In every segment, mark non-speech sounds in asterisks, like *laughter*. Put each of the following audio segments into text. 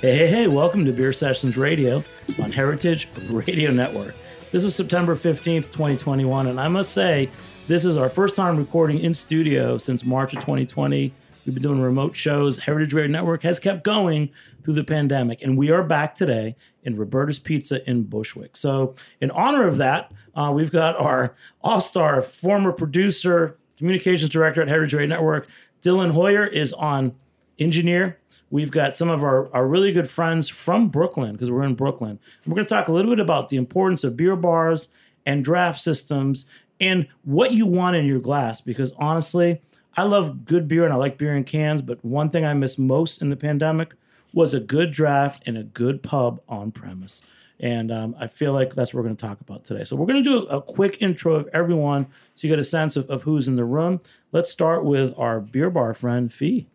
Hey, hey, hey, welcome to Beer Sessions Radio on Heritage Radio Network. This is September 15th, 2021, and I must say, this is our first time recording in studio since March of 2020. We've been doing remote shows. Heritage Radio Network has kept going through the pandemic, and we are back today in Roberta's Pizza in Bushwick. So, in honor of that, uh, we've got our all star former producer, communications director at Heritage Radio Network, Dylan Hoyer, is on engineer We've got some of our, our really good friends from Brooklyn, because we're in Brooklyn. We're going to talk a little bit about the importance of beer bars and draft systems and what you want in your glass. Because honestly, I love good beer and I like beer in cans, but one thing I miss most in the pandemic was a good draft and a good pub on premise. And um, I feel like that's what we're going to talk about today. So, we're going to do a quick intro of everyone so you get a sense of, of who's in the room. Let's start with our beer bar friend, Fee.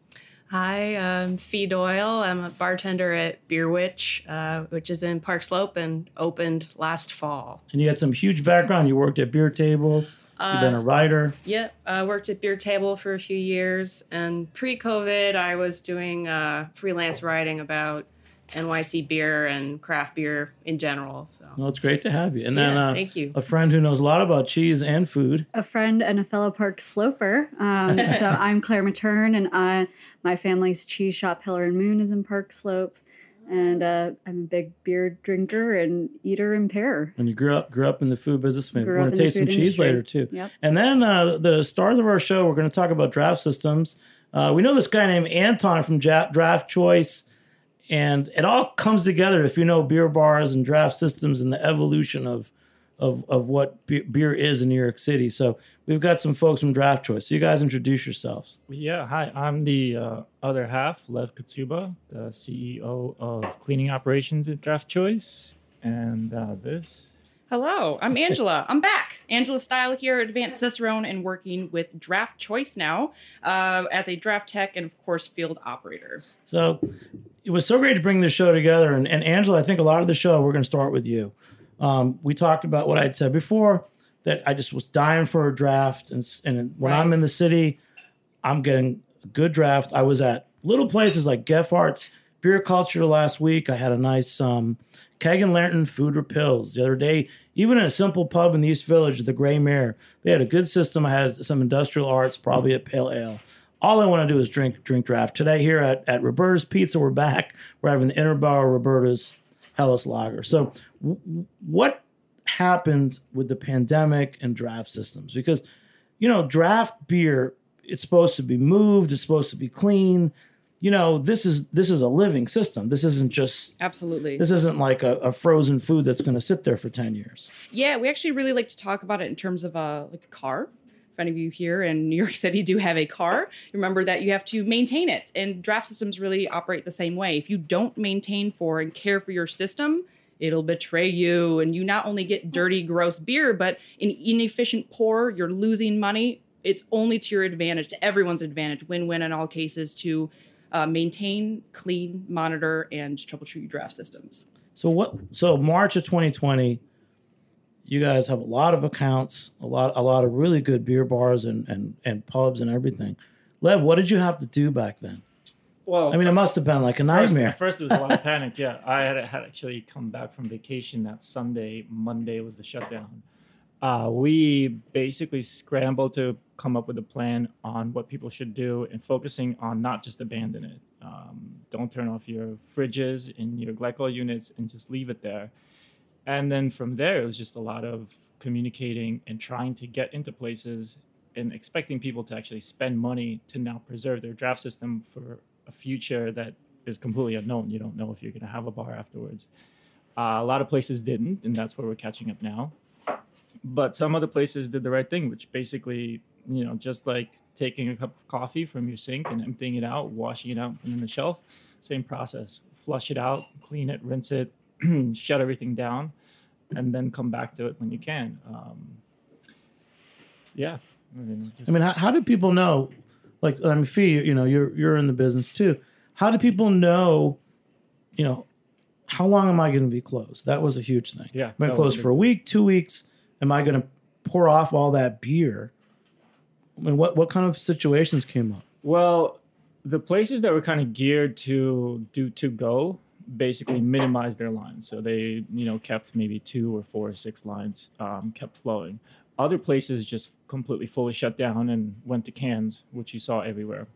Hi, I'm Fee Doyle. I'm a bartender at Beer Witch, uh, which is in Park Slope and opened last fall. And you had some huge background. You worked at Beer Table. You've been a uh, writer. Yep, I uh, worked at Beer Table for a few years, and pre-COVID, I was doing uh, freelance writing about NYC beer and craft beer in general. So well, it's great to have you. And then yeah, uh, thank you. A friend who knows a lot about cheese and food. A friend and a fellow park sloper. Um, *laughs* so I'm Claire Matern, and I, my family's cheese shop Hiller and Moon is in Park Slope. And uh, I'm a big beer drinker and eater and pair. And you grew up grew up in the food business. We want to taste some cheese industry. later too. Yep. And then uh, the stars of our show, we're going to talk about draft systems. Uh, we know this guy named Anton from Draft Choice and it all comes together if you know beer bars and draft systems and the evolution of of of what beer is in New York City. So we've got some folks from Draft Choice. So you guys introduce yourselves. Yeah, hi. I'm the uh, other half, Lev Katsouba, the CEO of cleaning operations at Draft Choice, and uh, this. Hello, I'm Angela. I'm back. Angela Steil here at Advanced Cicerone and working with Draft Choice now uh, as a draft tech and, of course, field operator. So it was so great to bring this show together. And, and Angela, I think a lot of the show, we're going to start with you. Um, we talked about what I'd said before that I just was dying for a draft. And, and when right. I'm in the city, I'm getting a good draft. I was at little places like Gebhard's Beer Culture last week. I had a nice um, keg and lantern food or pills. The other day, even in a simple pub in the East Village, the Grey Mare, they had a good system. I had some industrial arts, probably a pale ale all I want to do is drink drink draft. Today here at, at Roberta's Pizza, we're back. We're having the Interboro Roberta's Helles Lager. So w- what happened with the pandemic and draft systems? Because, you know, draft beer, it's supposed to be moved, it's supposed to be clean. You know, this is this is a living system. This isn't just absolutely. This isn't like a, a frozen food that's going to sit there for ten years. Yeah, we actually really like to talk about it in terms of a like a car if any of you here in New York City do have a car, remember that you have to maintain it. And draft systems really operate the same way. If you don't maintain for and care for your system, it'll betray you. And you not only get dirty, gross beer, but an inefficient pour, you're losing money. It's only to your advantage, to everyone's advantage, win win in all cases to uh, maintain, clean, monitor, and troubleshoot your draft systems. So what? So March of 2020, you guys have a lot of accounts, a lot, a lot of really good beer bars and and and pubs and everything. Lev, what did you have to do back then? Well, I mean, it must have been like a first, nightmare. At first, it was a lot of *laughs* panic. Yeah, I had, had actually come back from vacation that Sunday. Monday was the shutdown. Uh, we basically scrambled to come up with a plan on what people should do and focusing on not just abandon it. Um, don't turn off your fridges and your glycol units and just leave it there. And then from there, it was just a lot of communicating and trying to get into places and expecting people to actually spend money to now preserve their draft system for a future that is completely unknown. You don't know if you're going to have a bar afterwards. Uh, a lot of places didn't, and that's where we're catching up now. But some other places did the right thing, which basically, you know, just like taking a cup of coffee from your sink and emptying it out, washing it out, putting it in the shelf, same process. Flush it out, clean it, rinse it, *clears throat* shut everything down, and then come back to it when you can. Um, yeah. I mean, I mean, how, how do people know? Like, I mean, Fee, you know, you're you're in the business too. How do people know? You know, how long am I going to be closed? That was a huge thing. Yeah, am I closed for a week, two weeks? Am I going to pour off all that beer? I mean, what what kind of situations came up? Well, the places that were kind of geared to do to go basically minimized their lines. So they, you know, kept maybe two or four or six lines, um, kept flowing. Other places just completely fully shut down and went to cans, which you saw everywhere.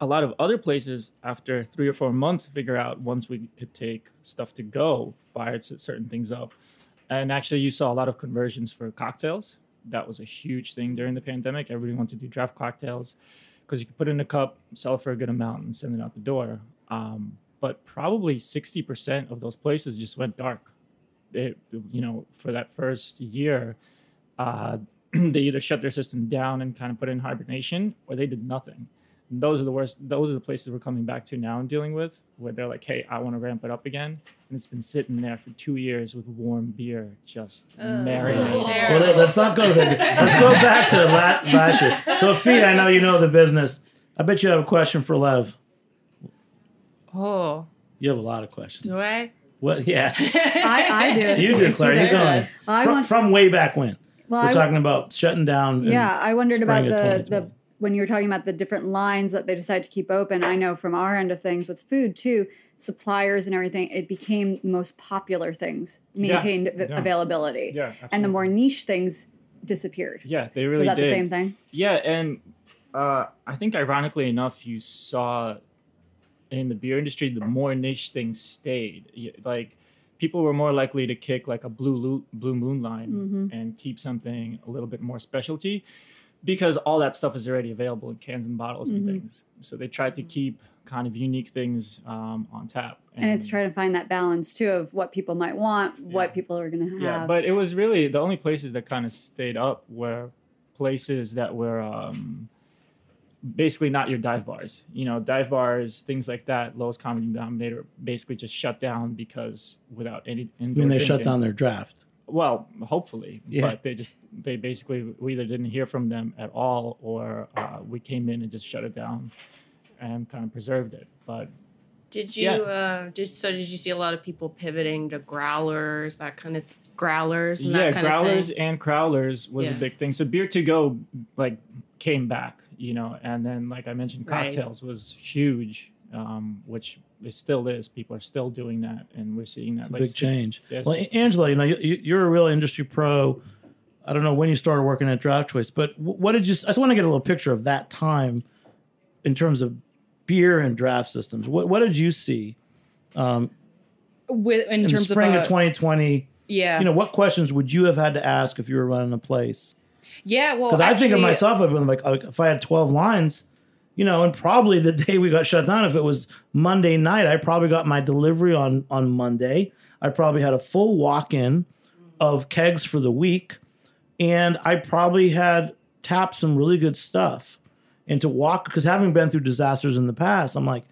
A lot of other places, after three or four months, figure out once we could take stuff to go, fired certain things up. And actually, you saw a lot of conversions for cocktails. That was a huge thing during the pandemic. Everybody wanted to do draft cocktails because you could put in a cup, sell for a good amount, and send it out the door. Um, but probably 60% of those places just went dark. It, you know, for that first year, uh, *clears throat* they either shut their system down and kind of put it in hibernation, or they did nothing. And those are the worst. Those are the places we're coming back to now and dealing with, where they're like, "Hey, I want to ramp it up again," and it's been sitting there for two years with warm beer just marinating. Well, let- let's not go there. Let's go back to la- last year. So, Fee, I know you know the business. I bet you have a question for Lev. Oh, You have a lot of questions. do I? What? Yeah, *laughs* I, I do. you do, Claire. You go on. I From, want- from way back when. Well, We're I- talking about shutting down. Yeah, I wondered about the, the when you were talking about the different lines that they decided to keep open. I know from our end of things with food too, suppliers and everything, it became the most popular things maintained av- yeah. availability. Yeah, and the more niche things disappeared. Yeah, they really Was that did. the same thing? Yeah, and uh, I think ironically enough, you saw in the beer industry the more niche things stayed. Like people were more likely to kick like a blue blue moon line Mm-hmm. and keep something a little bit more specialty because all that stuff is already available in cans and bottles Mm-hmm. and things. So they tried to keep kind of unique things um, on tap. And it's trying to find that balance too of what people might want, what people are going to have. Yeah, but it was really the only places that kind of stayed up were places that were um, basically not your dive bars. You know, dive bars, things like that, lowest common denominator, basically just shut down because without any. I mean, they shut down their draft. Well, hopefully, Yeah. but they just they basically we either didn't hear from them at all, or uh, we came in and just shut it down, and kind of preserved it. But Did you? Yeah. Uh, did so? Did you see a lot of people pivoting to growlers, that kind of growlers, and yeah, that kind growlers of thing? and crowlers was a big thing. So beer to go like came back, you know, and then like I mentioned, Right. cocktails was huge, um, which it still is. People are still doing that, and we're seeing that It's a like, big change. yes, well, Angela, you know, you, you- you're a real industry pro. I don't know when you started working at Draft Choice, but what did you? I just want to get a little picture of that time in terms of beer and draft systems. What What did you see Um, With in, in the terms spring of, of, uh, 2020? yeah, You know, what questions would you have had to ask if you were running a place? Yeah. Well, Because I think of myself, I've been like, if I had 12 lines, you know, and probably the *laughs* day we got shut down, if it was Monday night, I probably got my delivery on on Monday. I probably had a full walk in of kegs for the week, and I probably had tapped some really good stuff. And to walk, because having been through disasters in the past, I'm like,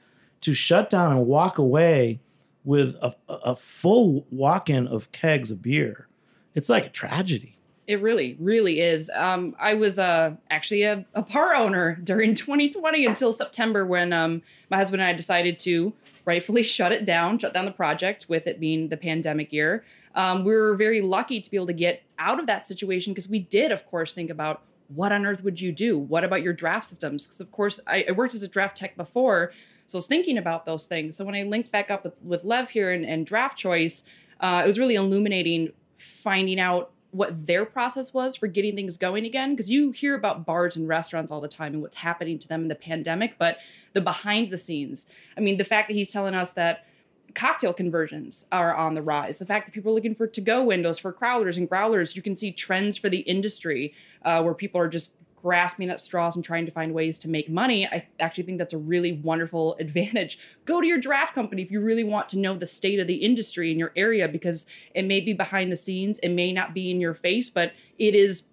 to shut down and walk away with a, a full walk in of kegs of beer, it's like a tragedy. It really, really is. Um, I was uh, actually a, a owner *laughs* during 2020 until September when um, my husband and I decided to rightfully *laughs* shut it down, shut down the project with it being the pandemic year. Um, we were very lucky to be able to get out of that situation because we did, of course, think about what on earth would you do? What about your draft systems? Because, of course, I, I worked as a draft tech before. So I was thinking about those things. So when I linked back up with, with Lev here and, and Draft Choice, uh, it was really illuminating finding out what their process was for getting things going again. Because you hear about bars and restaurants all the time and what's happening to them in the pandemic, but the behind the scenes. I mean, the fact that he's telling us that cocktail conversions are on the rise. The fact that people are looking for to go windows for crowlers and growlers, you can see trends for the industry uh, where people are just grasping at straws and trying to find ways to make money. I actually think that's a really wonderful *laughs* advantage. Go to your draft company if you really want to know the state of the industry in your area because it may be behind the scenes, it may not be in your face, but it is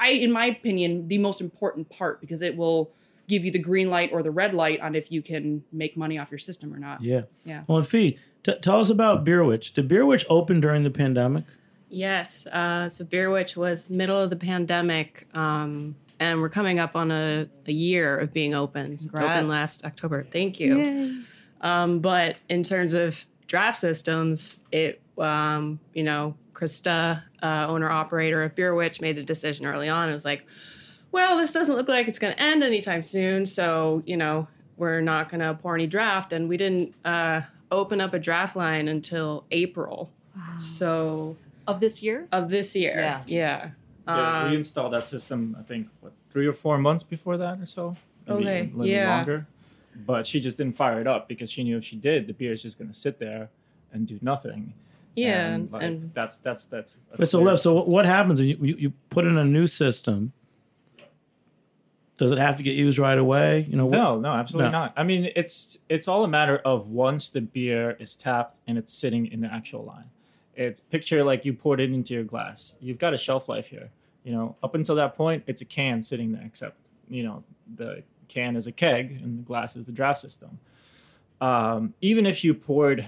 I in my opinion the most important part because it will give you the green light or the red light on if you can make money off your system or not. Yeah. Yeah. Well, and Fee, t- tell us about Beer Witch. Did Beer Witch open during the pandemic? Yes. Uh, so Beer Witch was middle of the pandemic, um, and we're coming up on a, a year of being open. Congrats. Open last October. Thank you. Um, but in terms of draft systems, it um, you know Krista, uh, owner operator of Beer Witch, made the decision early on. It was like, well, this doesn't look like it's going to end anytime soon, so you know we're not going to pour any draft, and we didn't uh, open up a draft line until April. So Of this year? of this year, Yeah. yeah. Yeah, Um, we installed that system. I think what three or four months before that or so. Maybe Okay, a little yeah. longer. But she just didn't fire it up because she knew if she did, the beer is just going to sit there and do nothing. Yeah, and, and, like, and that's that's that's. that's so, clear. Lev, so what- what happens when you, you, you put in a new system? Does it have to get used right away? You know, what- No, no, absolutely No. not. I mean, it's it's all a matter of once the beer is tapped and it's sitting in the actual line. It's picture like you poured it into your glass. You've got a shelf life here. You know, up until that point, it's a can sitting there. Except, you know, the can is a keg and the glass is the draft system. Um, even if you poured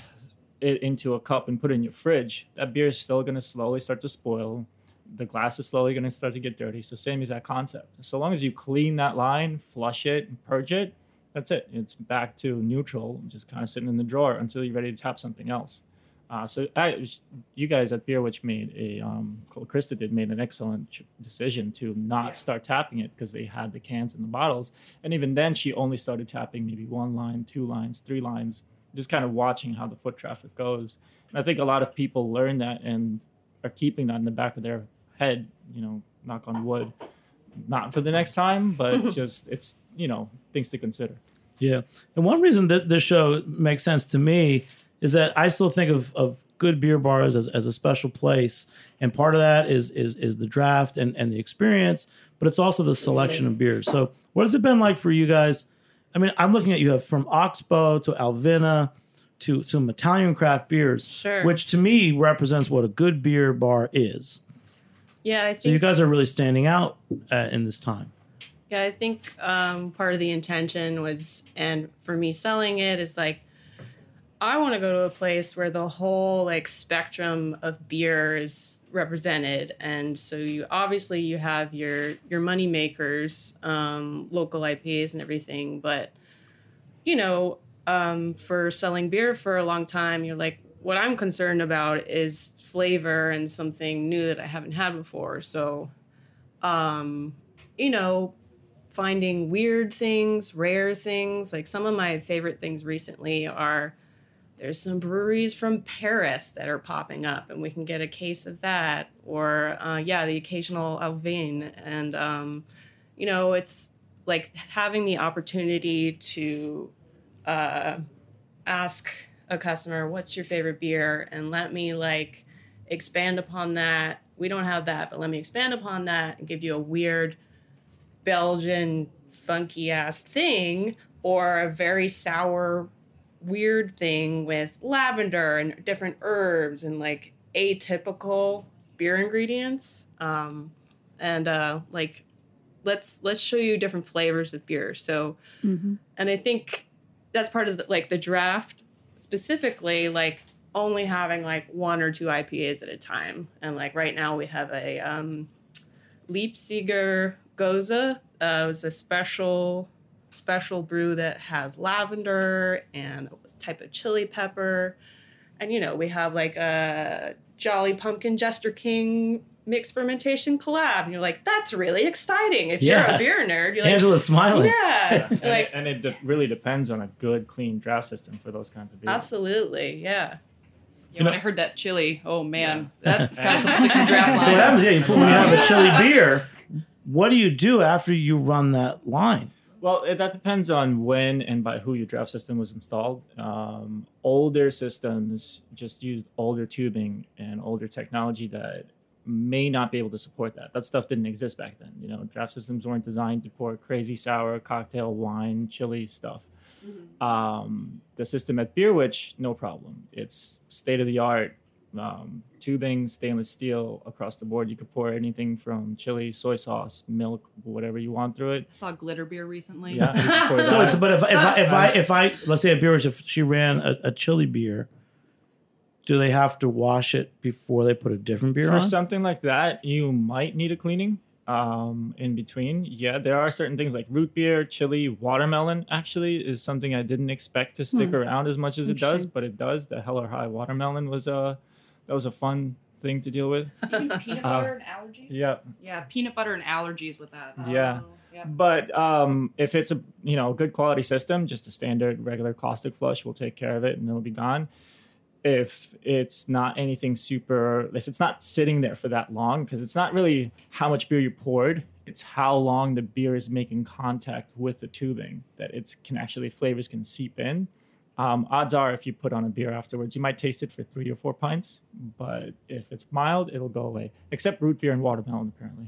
it into a cup and put it in your fridge, that beer is still going to slowly start to spoil. The glass is slowly going to start to get dirty. So same as that concept. So long as you clean that line, flush it, purge it, that's it. It's back to neutral, just kind of sitting in the drawer until you're ready to tap something else. Uh, so I, you guys at Beer Witch made a, um, Krista did made an excellent ch- decision to not start tapping it because they had the cans and the bottles. And even then, she only started tapping maybe one line, two lines, three lines, just kind of watching how the foot traffic goes. And I think a lot of people learn that and are keeping that in the back of their head, you know, knock on wood, not for the next time, but *laughs* just it's, you know, things to consider. Yeah. And one reason that this show makes sense to me is that I still think of, of good beer bars as, as a special place. And part of that is is is the draft and, and the experience, but it's also the selection of beers. So what has it been like for you guys? I mean, I'm looking at you have from Oxbow to Alvinne to some Italian craft beers, Sure. which to me represents what a good beer bar is. yeah, I think So you guys are really standing out uh, in this time. Yeah, I think um, part of the intention was, and for me selling it is like, I want to go to a place where the whole like spectrum of beer is represented, and so you obviously you have your your money makers, um, local IPAs and everything, but you know, um, for selling beer for a long time, you're like, what I'm concerned about is flavor and something new that I haven't had before. So, um, you know, finding weird things, rare things. Like some of my favorite things recently are there's some breweries from Paris that are popping up, and we can get a case of that. Or uh, yeah, the occasional Alvinne, and um, you know, it's like having the opportunity to uh, ask a customer, "What's your favorite beer?" and let me like expand upon that. We don't have that, but let me expand upon that and give you a weird Belgian funky ass thing or a very sour weird thing with lavender and different herbs and like atypical beer ingredients um and uh like let's let's show you different flavors of beer so Mm-hmm. and i think that's part of the, like the draft specifically like only having like one or two ipas at a time and like right now we have a um Leipziger Gose. Uh, it was a special special brew that has lavender and a type of chili pepper. And you know, we have like a Jolly Pumpkin Jester King mixed fermentation collab. And you're like, that's really exciting. If Yeah. you're a beer nerd, you're like, Angela's smiling. yeah. *laughs* And, like it, and it de- really depends on a good, clean draft system for those kinds of beers. absolutely, yeah. Yeah, when I heard that chili, oh man, that's *laughs* kind of some six and draft So what line. happens? Yeah, you put, when you have a chili *laughs* beer, what do you do after you run that line? Well, that depends on when and by who your draft system was installed. Um, older systems just used older tubing and older technology that may not be able to support that. That stuff didn't exist back then. You know, draft systems weren't designed to pour crazy sour cocktail wine, chili stuff. Um, the system at Beer Witch, no problem. It's state of the art. Um, tubing, stainless steel across the board. You could pour anything from chili, soy sauce, milk, whatever you want through it. I saw glitter beer recently. Yeah, you could pour *laughs* So it's but if if I if I if I let's say a beer if she ran a, a chili beer, do they have to wash it before they put a different beer For on? something like that, you might need a cleaning um, in between. Yeah, there are certain things like root beer, chili, watermelon. Actually, is something I didn't expect to stick around as much as it does, but it does. The Hell or High watermelon was a that was a fun thing to deal with. *laughs* Even peanut Uh, butter and allergies. Yeah, Yeah, peanut butter and allergies with that. Yeah. Oh, yeah. but um, if it's a you know good quality system, just a standard regular caustic flush will take care of it and it'll be gone. If it's not anything super, if it's not sitting there for that long, because it's not really how much beer you poured, it's how long the beer is making contact with the tubing that it's can actually flavors can seep in. Um, odds are, if you put on a beer afterwards, you might taste it for three or four pints, but if it's mild, it'll go away. Except root beer and watermelon, apparently.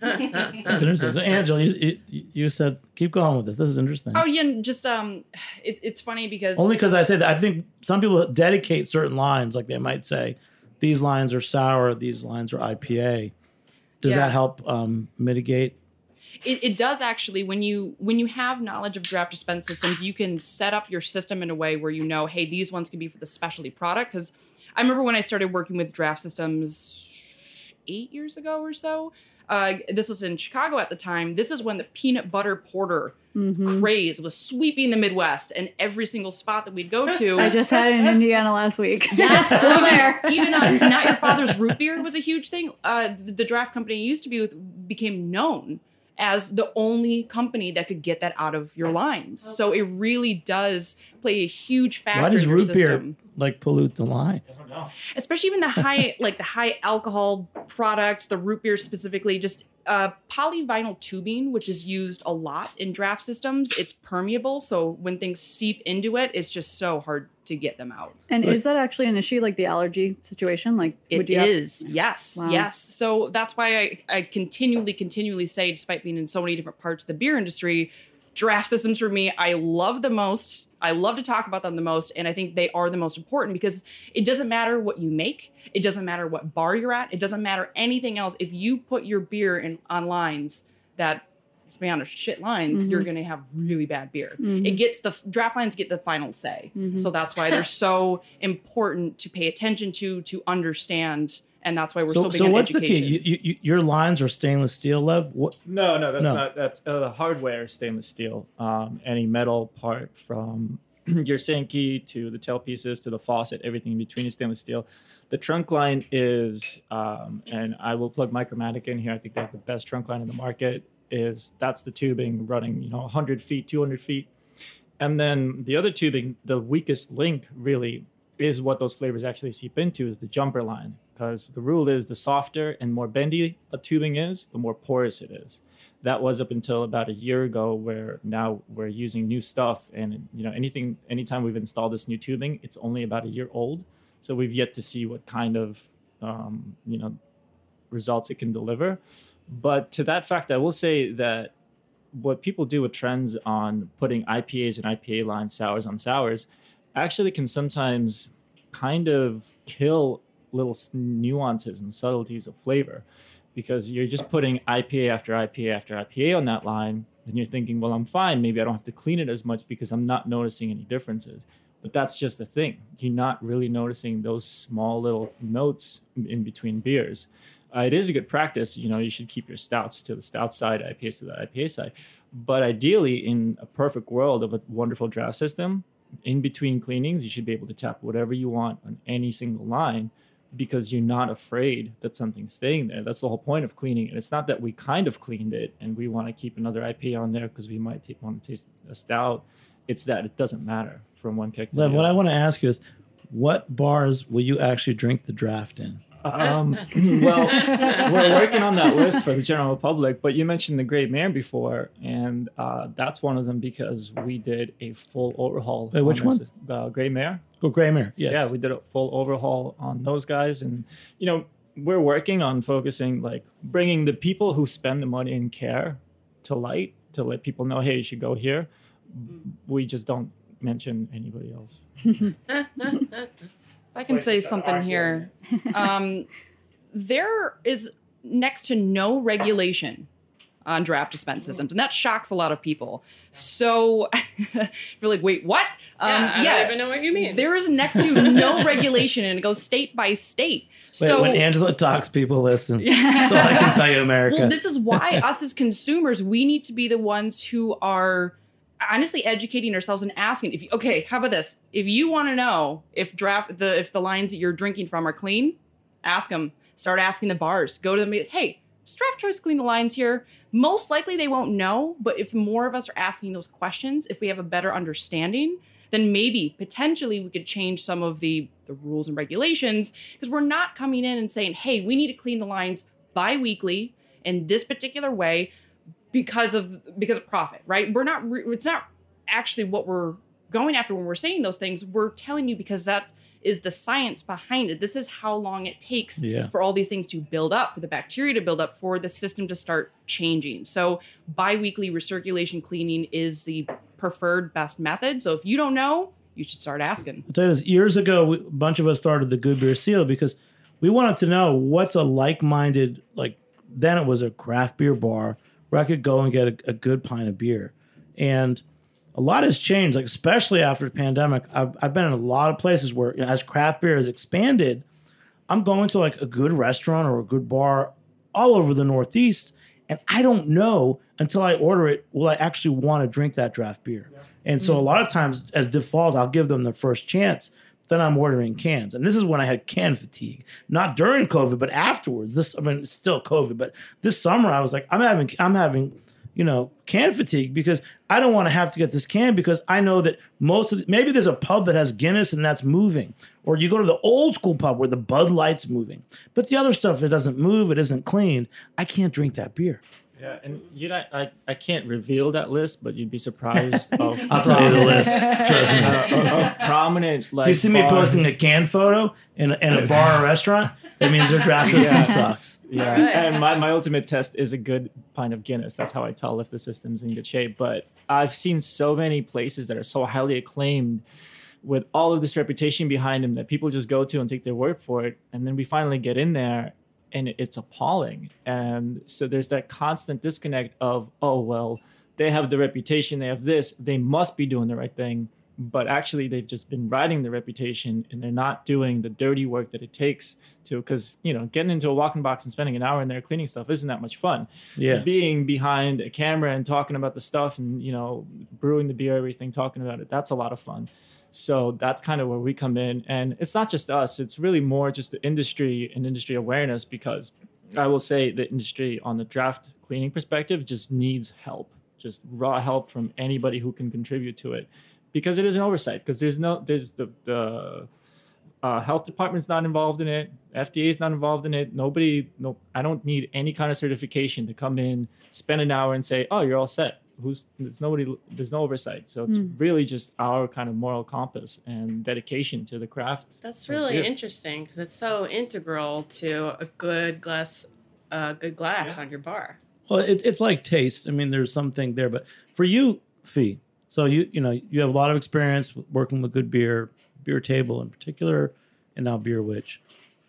That's interesting. So Angela, you, you, you said keep going with this. This is interesting. Oh yeah, and just um, it, it's funny because Only because I say that I think some people dedicate certain lines, like they might say, these lines are sour, these lines are IPA. Does Yeah. that help um, mitigate? It, it does actually when you when you have knowledge of draft dispense systems you can set up your system in a way where you know hey these ones can be for the specialty product because i remember when i started working with draft systems eight years ago or so uh, this was in chicago at the time this is when the peanut butter porter Mhm. craze was sweeping the midwest and every single spot that we'd go to *laughs* I just had it in *laughs* Indiana last week. Yeah, *laughs* It's still there. Even uh, not your father's root beer was a huge thing. Uh, the, the draft company I used to be with became known as the only company that could get that out of your lines. So it really does play a huge factor. Why does in your root beer system. Like pollute the lines? especially even the *laughs* high, like the high alcohol products, the root beer specifically, just. Uh, polyvinyl tubing, which is used a lot in draft systems, it's permeable. So when things seep into it, it's just so hard to get them out. And But- is that actually an issue, like the allergy situation? Like, It would you have- yes, Wow. yes. So that's why I, I continually, continually say, despite being in so many different parts of the beer industry, draft systems for me, I love the most. I love to talk about them the most, and I think they are the most important because it doesn't matter what you make, it doesn't matter what bar you're at, it doesn't matter anything else. If you put your beer in on lines that on a shit lines, mm-hmm. you're gonna have really bad beer. Mm-hmm. It gets the draft lines get the final say, mm-hmm. so that's why they're so *laughs* important to pay attention to, to understand, and that's why we're so, So, big so on what's the key? You, you, your lines are stainless steel, Lev. What? No, no, that's No. not. That's uh, the hardware stainless steel. Um, any metal part from *clears throat* your Sankey to the tailpieces to the faucet, everything in between is stainless steel. The trunk line is, um, and I will plug Micromatic in here. I think they have the best trunk line in the market. Is that's the tubing running, you know, 100 feet, 200 feet, and then the other tubing, the weakest link really is what those flavors actually seep into is the jumper line because the rule is the softer and more bendy a tubing is the more porous it is. That was up until about a year ago where now we're using new stuff and you know anything anytime we've installed this new tubing it's only about a year old. So we've yet to see what kind of um, you know results it can deliver. But to that fact i will say that what people do with trends on putting ipas and ipa line sours on sours actually can sometimes kind of kill little nuances and subtleties of flavor because you're just putting IPA after IPA after IPA on that line and you're thinking, well, I'm fine. Maybe I don't have to clean it as much because I'm not noticing any differences. But that's just the thing. You're not really noticing those small little notes in- between beers. Uh, it is a good practice. You know, you should keep your stouts to the stout side, IPAs to the IPA side. But ideally, in a perfect world of a wonderful draft system, in between cleanings, you should be able to tap whatever you want on any single line because you're not afraid that something's staying there. That's the whole point of cleaning. And it's not that we kind of cleaned it and we want to keep another IPA on there because we might t- want to taste a stout. It's that it doesn't matter from one keg to Lev, the what I want to ask you is, what bars will you actually drink the draft in? Um, *clears throat* well, we're working on that list for the general public, but you mentioned the Great Mare before, and uh, that's one of them because we did a full overhaul. Wait, which on one? this- The Great Mare. Oh, Grey Mare. Yes. Yeah, we did a full overhaul on those guys, and you know we're working on focusing like bringing the people who spend the money and care to light to let people know, hey, you should go here. We just don't mention anybody else. *laughs* If I can say something here, *laughs* um, there is next to no regulation on draft dispense systems, and that shocks a lot of people. So, *laughs* if you're like, wait, what? Um, yeah, I don't even know what you mean. there is next to *laughs* no regulation, and it goes state by state. Wait, so when Angela talks, people listen. That's all I can tell you, America. well, this is why us as consumers, we need to be the ones who are honestly educating ourselves and asking if you, okay, how about this? If you want to know if draft the if the lines that you're drinking from are clean, ask them. Start asking the bars. Go to them. Hey, Draft Choice clean the lines here? Most likely they won't know, but if more of us are asking those questions, if we have a better understanding, then maybe potentially we could change some of the the rules and regulations because we're not coming in and saying, "Hey, we need to clean the lines bi-weekly in this particular way because of because of profit." Right? We're not re- it's not actually what we're going after when we're saying those things. We're telling you because that is the science behind it. This is how long it takes Yeah. for all these things to build up, for the bacteria to build up, for the system to start changing. So, bi-weekly recirculation cleaning is the preferred best method. So, if you don't know, you should start asking. I'll tell you this. Years ago, we, a bunch of us started the Good Beer Seal because we wanted to know what's a like-minded like. Then it was a craft beer bar where I could go and get a, a good pint of beer, and a lot has changed. Like especially after the pandemic, I've, I've been in a lot of places where you know, as craft beer has expanded, I'm going to like a good restaurant or a good bar all over the Northeast, and I don't know until I order it will I actually want to drink that draft beer. And so a lot of times, as default, I'll give them the first chance. Then I'm ordering cans, and this is when I had can fatigue, not during COVID, but afterwards. This, I mean, it's still COVID, but this summer I was like, I'm having, I'm having, you know, can fatigue because I don't want to have to get this can because I know that most of the, maybe there's a pub that has Guinness and that's moving, or you go to the old school pub where the Bud Light's moving, but the other stuff it doesn't move, it isn't cleaned. I can't drink that beer. Yeah, and you know, I, I can't reveal that list, but you'd be surprised *laughs* of I'll tell you the list. Trust me. uh, of, prominent like If you see me bars. posting a can photo in a, in a bar or restaurant, that means their draft system Yeah. sucks. Yeah, and my, my ultimate test is a good pint of Guinness. That's how I tell if the system's in good shape. But I've seen so many places that are so highly acclaimed with all of this reputation behind them that people just go to and take their word for it. And then we finally get in there and it's appalling. And so there's that constant disconnect of, oh, well, they have the reputation, they have this, they must be doing the right thing. But actually, they've just been riding the reputation and they're not doing the dirty work that it takes to, because, you know, getting into a walk-in box and spending an hour in there cleaning stuff isn't that much fun Yeah. being behind a camera and talking about the stuff and you know brewing the beer everything talking about it that's a lot of fun so that's kind of where we come in. And it's not just us it's really more just the industry and industry awareness because i will say the industry on the draft cleaning perspective just needs help just raw help from anybody who can contribute to it because it is an oversight because there's no there's the the uh, health department's not involved in it fda is not involved in it nobody no i don't need any kind of certification to come in spend an hour and say oh you're all set who's there's nobody there's no oversight so it's really just our kind of moral compass and dedication to the craft That's really beer. interesting because it's so integral to a good glass, uh, good glass Yeah. on your bar. Well, it, it's like taste. I mean, there's something there, but for you, Fee. So you you know you have a lot of experience working with good beer, beer table in particular, and now beer witch.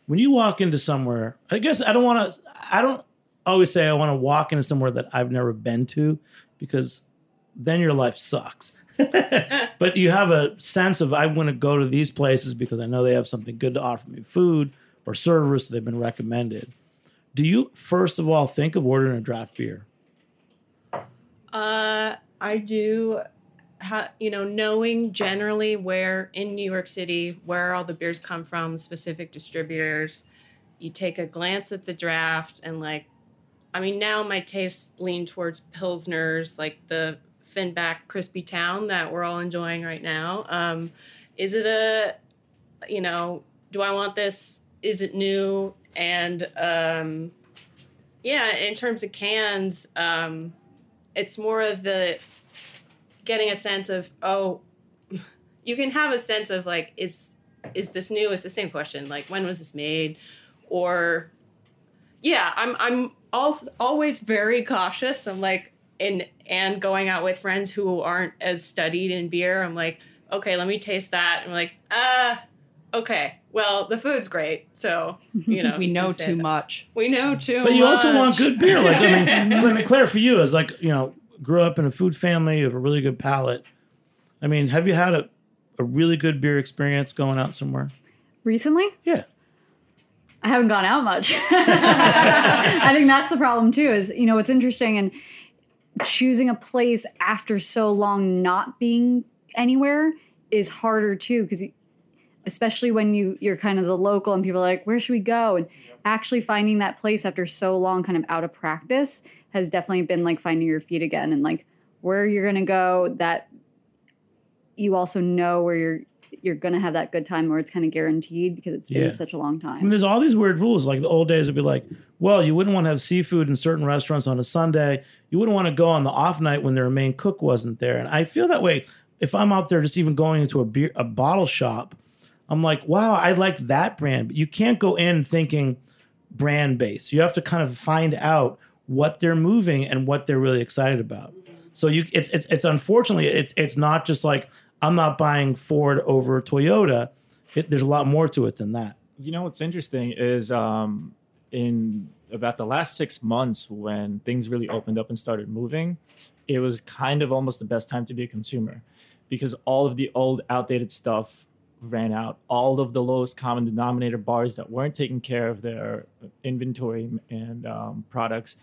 When you walk into somewhere, I guess I don't want to. I don't always say I want to walk into somewhere that I've never been to, because then your life sucks. *laughs* but you have a sense of I want to go to these places because I know they have something good to offer me, food or service they've been recommended Do you first of all think of ordering a draft beer? Uh, I do. Ha, you know, knowing generally where in New York City where all the beers come from, specific distributors, you take a glance at the draft and like, I mean, now my tastes lean towards pilsners, like the Finback Crispy Town that we're all enjoying right now. Um, is it a, you know, do I want this? Is it new? And um, yeah, in terms of cans, um, it's more of the getting a sense of oh *laughs* you can have a sense of like is is this new it's the same question like when was this made or yeah i'm i'm also always very cautious i'm like in and going out with friends who aren't as studied in beer i'm like okay let me taste that and I'm like ah okay well the food's great so you *laughs* know we know too that. much. we know too But you also want good beer. Like I mean, I mean, Claire, for you as like you know, grew up in a food family, you have a really good palate. I mean, have you had a, a really good beer experience going out somewhere? Recently, Yeah. I haven't gone out much. *laughs* I think that's the problem too. Is you know what's interesting and choosing a place after so long not being anywhere is harder too because especially when you you're kind of the local and people are like where should we go and actually finding that place after so long kind of out of practice has definitely been like finding your feet again and like where you're gonna go that you also know where you're you're gonna have that good time where it's kind of guaranteed because it's been Yeah. such a long I mean, time. there's all these weird rules. Like the old days would be like, well, you wouldn't want to have seafood in certain restaurants on a Sunday. You wouldn't want to go on the off night when their main cook wasn't there. And I feel that way if I'm out there just even going into a beer a bottle shop. I'm like, wow, I like that brand. But you can't go in thinking brand based. You have to kind of find out what they're moving and what they're really excited about. So you it's it's it's unfortunately it's it's not just like I'm not buying Ford over Toyota. It, there's a lot more to it than that. You know what's interesting is um, in about the last six months when things really opened up and started moving, it was kind of almost the best time to be a consumer because all of the old, outdated stuff ran out. All of the lowest common denominator bars that weren't taking care of their inventory and um, products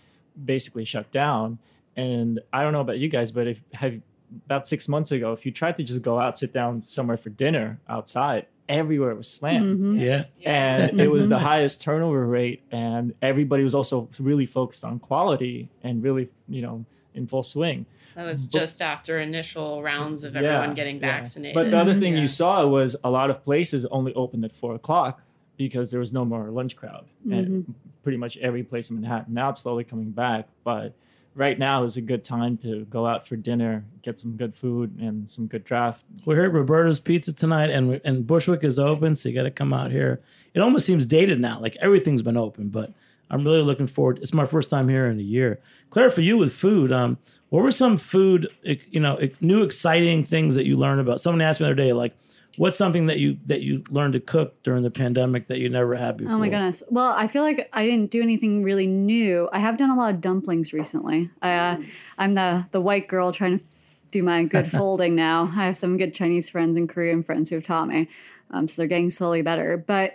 basically shut down. And I don't know about you guys, but if have about six months ago, if you tried to just go out, sit down somewhere for dinner outside, everywhere was slammed Mhm. Yeah. and it was the highest turnover rate and everybody was also really focused on quality and really you know in full swing That was But- just after initial rounds of Yeah, everyone getting yeah. vaccinated. but the other thing Yeah. you saw was a lot of places only opened at four o'clock because there was no more lunch crowd and pretty much every place in manhattan now it's slowly coming back but right now is a good time to go out for dinner get some good food and some good draft We're here at Roberta's Pizza tonight, and and Bushwick is open, so you got to come out here. It almost seems dated now, like everything's been open, but I'm really looking forward. It's my first time here in a year. Claire, for you with food, um, what were some food, you know, new exciting things that you learned about? Someone asked me the other day, like, what's something that you that you learned to cook during the pandemic that you never had before? Oh my goodness. Well, I feel like I didn't do anything really new. I have done a lot of dumplings recently. I, uh, I'm the the white girl trying to do my good *laughs* folding now. I have some good Chinese friends and Korean friends who have taught me, um, so they're getting slowly better. But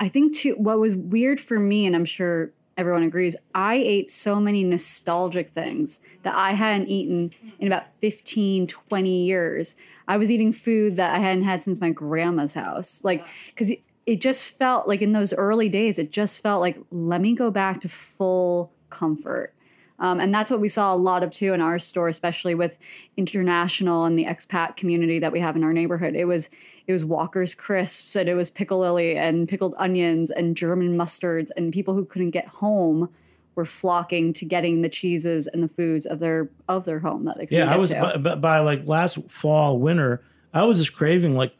I think too, what was weird for me, and I'm sure everyone agrees, I ate so many nostalgic things that I hadn't eaten in about 15, 20 years. I was eating food that I hadn't had since my grandma's house. Like, because it, it just felt like in those early days, it just felt like, let me go back to full comfort. Um, and that's what we saw a lot of too in our store, especially with international and the expat community that we have in our neighborhood. It was it was Walker's crisps and it was piccalilli and pickled onions and German mustards and people who couldn't get home were flocking to getting the cheeses and the foods of their of their home that they couldn't Yeah, I was by, by, like last fall, winter. I was just craving like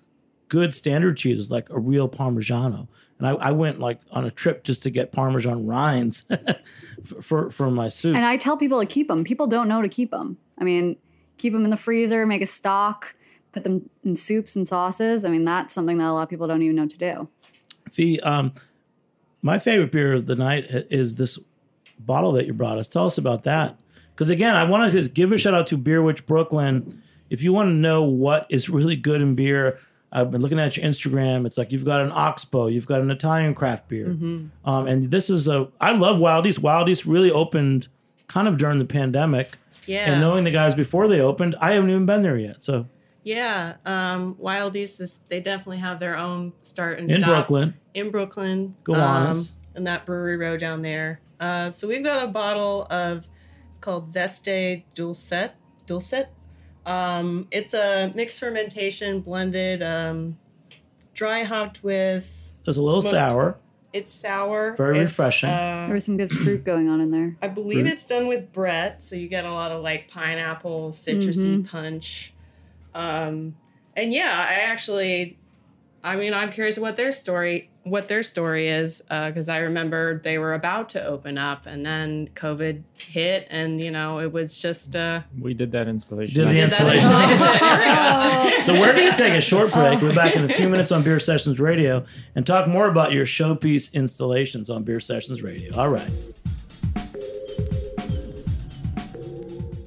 good standard cheeses, like a real Parmigiano, and I, I went like on a trip just to get Parmesan rinds *laughs* for, for for my soup. And I tell people to keep them. People don't know to keep them. I mean, keep them in the freezer, make a stock, put them in soups and sauces. I mean, that's something that a lot of people don't even know to do. The um, my favorite beer of the night is this bottle that you brought us. Tell us about that. Because again, I want to just give a shout out to Beer Witch Brooklyn. If you want to know what is really good in beer, I've been looking at your Instagram. It's like you've got an Oxbow, you've got an Italian craft beer, Mm-hmm. um, and this is a. I love Wild East. Wild East really opened kind of during the pandemic, Yeah. and knowing the guys before they opened, I haven't even been there yet. So Yeah, um, Wild East is they definitely have their own start and in stop Brooklyn, in Brooklyn, Gowanus. um, in that brewery row down there. Uh, so we've got a bottle of it's called Zeste Dulcet. Dulcet. Um, it's a mixed fermentation blended, um, dry hopped with. it's a little Look. sour. It's sour. Very It's, refreshing. uh, There was some good fruit going on in there. I believe Fruit. it's done with Brett, so you get a lot of like pineapple, citrusy Mhm. punch. Um, and yeah, I actually, I mean, I'm curious what their story, what their story is, because I remember they were about to open up, and then COVID hit, and you know, it was just. Uh, We did that installation. Did the installation. installation. Here we. *laughs* So we're going to take a short break. We're back in a few minutes on Beer Sessions Radio and talk more about your showpiece installations on Beer Sessions Radio. All right.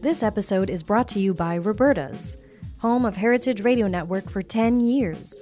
This episode is brought to you by Roberta's, home of Heritage Radio Network for 10 years.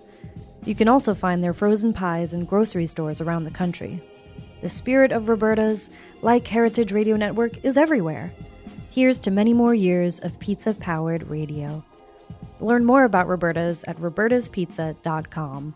You can also find their frozen pies in grocery stores around the country. The spirit of Roberta's, like Heritage Radio Network, is everywhere. Here's to many more years of pizza powered radio. Learn more about Roberta's at robertaspizza.com.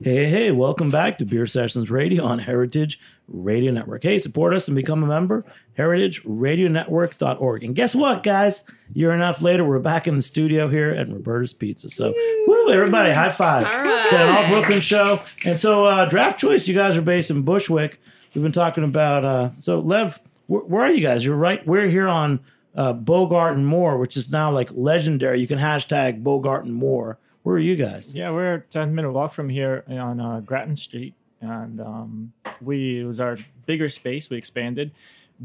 Hey, hey, welcome back to Beer Sessions Radio on Heritage Radio Network. Hey, support us and become a member, heritageradionetwork.org. And guess what, guys? Year and a half later, we're back in the studio here at Roberta's Pizza. So, woo, everybody, high five. All right. An all Brooklyn show. And so, uh, Draft Choice, you guys are based in Bushwick. We've been talking about, uh, so Lev, where, where are you guys? You're right. We're here on uh, Bogart and Moore, which is now like legendary. You can hashtag Bogart and Moore. Where are you guys? Yeah, we're a 10 minute walk from here on uh, Grattan Street. And um, we, it was our bigger space. We expanded.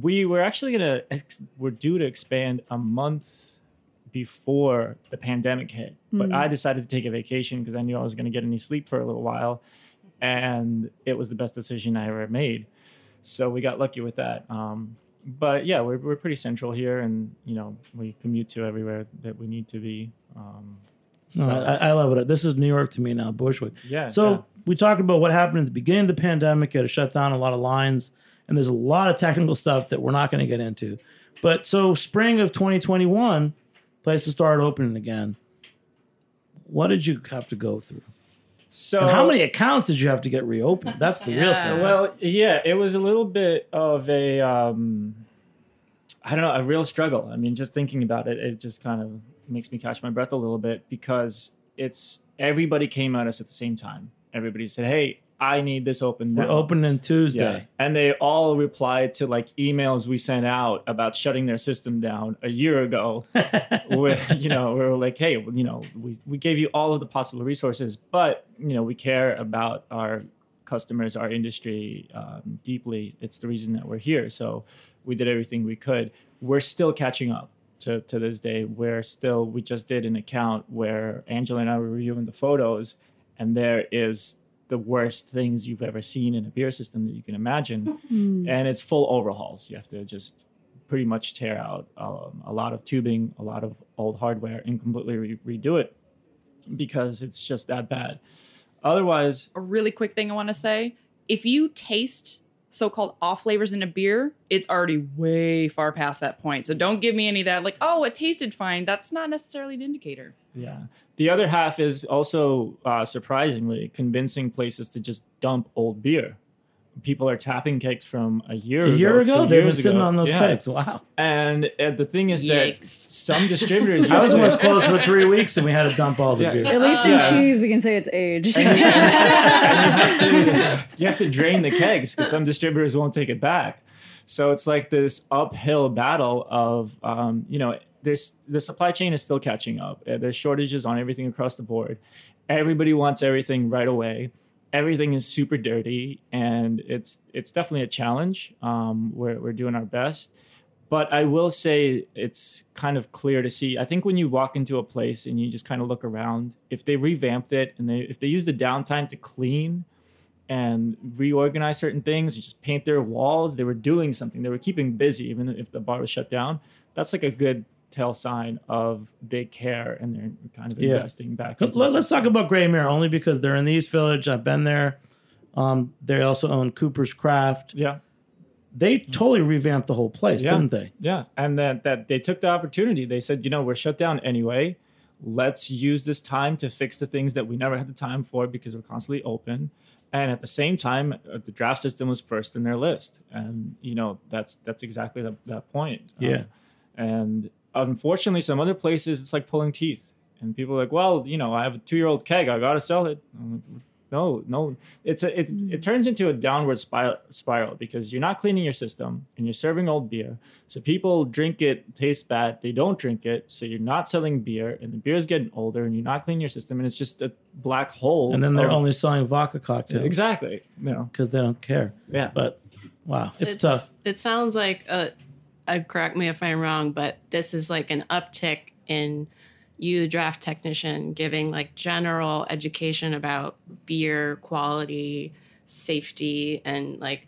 We were actually going to, ex- we're due to expand a month before the pandemic hit. But I decided to take a vacation because I knew I was going to get any sleep for a little while. And it was the best decision I ever made. So we got lucky with that. Um, but yeah, we're, we're pretty central here and, you know, we commute to everywhere that we need to be. Um, No, so- I, I love it. This is New York to me now, Bushwick. Yeah, So yeah. we talked about what happened at the beginning of the pandemic. You had to shut down a lot of lines, and there's a lot of technical stuff that we're not going to get into. But so spring of 2021, places started opening again. What did you have to go through? So And how many accounts did you have to get reopened? That's the real *laughs* thing. Well, yeah, it was a little bit of a, um, I don't know, a real struggle. I mean, just thinking about it, it just kind of makes me catch my breath a little bit because it's everybody came at us at the same time. Everybody said, "Hey, I need this open we're now." opening Yeah. Tuesday. And they all replied to like emails we sent out about shutting their system down a year ago. *laughs* with you know, we were like, hey, you know, we, we gave you all of the possible resources, but you know, we care about our customers, our industry um, deeply. It's the reason that we're here. So we did everything we could. We're still catching up to, to this day. We're still, we just did an account where Angela and I were reviewing the photos, and there is the worst things you've ever seen in a beer system that you can imagine. And it's full overhauls. You have to just pretty much tear out um, a lot of tubing, a lot of old hardware, and completely re- redo it because it's just that bad. Otherwise, a really quick thing I want to say. If you taste so-called off flavors in a beer, it's already way far past that point. So don't give me any of that like, oh, it tasted fine. That's not necessarily an indicator. Yeah. The other half is also uh, surprisingly convincing places to just dump old beer. People are tapping kegs from a year A year ago, two they were sitting ago. on those Yeah. kegs. Wow. And uh, the thing is that Yikes. some distributors. *laughs* I was almost closed for *laughs* three weeks and we had to dump all the Yeah. beer. At least in Yeah. cheese, we can say it's aged. and, you, and you have to you have to drain the kegs because some distributors won't take it back. So it's like this uphill battle of um, you know there's the supply chain is still catching up. Uh, There's shortages on everything across the board. Everybody wants everything right away. Everything is super dirty, and it's it's definitely a challenge. Um, we're we're doing our best. But I will say it's kind of clear to see. I think when you walk into a place and you just kind of look around, if they revamped it and they if they use the downtime to clean and reorganize certain things, and just paint their walls, they were doing something. They were keeping busy even if the bar was shut down. That's like a good tell sign of they care and they're kind of Yeah. investing back. Let, us talk about Grey Mare only because they're in the East Village. I've been there. Um, they also own Cooper's Craft. yeah. They totally revamped the whole place, Yeah. didn't they? Yeah, and that that they took the opportunity. They said, you know, we're shut down anyway. Let's use this time to fix the things that we never had the time for because we're constantly open. And at the same time, uh, the draft system was first in their list, and you know that's that's exactly the, that point. Um, Yeah. and unfortunately, some other places it's like pulling teeth, and people are like, well, you know, I have a two-year-old keg, I gotta sell it. No, no, it's a it, it mm. turns into a downward spiral, spiral because you're not cleaning your system and you're serving old beer. So people drink it, tastes bad. They don't drink it, so you're not selling beer, and the beer's getting older, and you're not cleaning your system, and it's just a black hole. And then they're of- only selling vodka cocktails exactly, you know, because they don't care. yeah. But wow, it's, tough. It sounds like a, uh, correct me if I'm wrong, but this is like an uptick in you, the draft technician, giving like general education about beer quality, safety, and like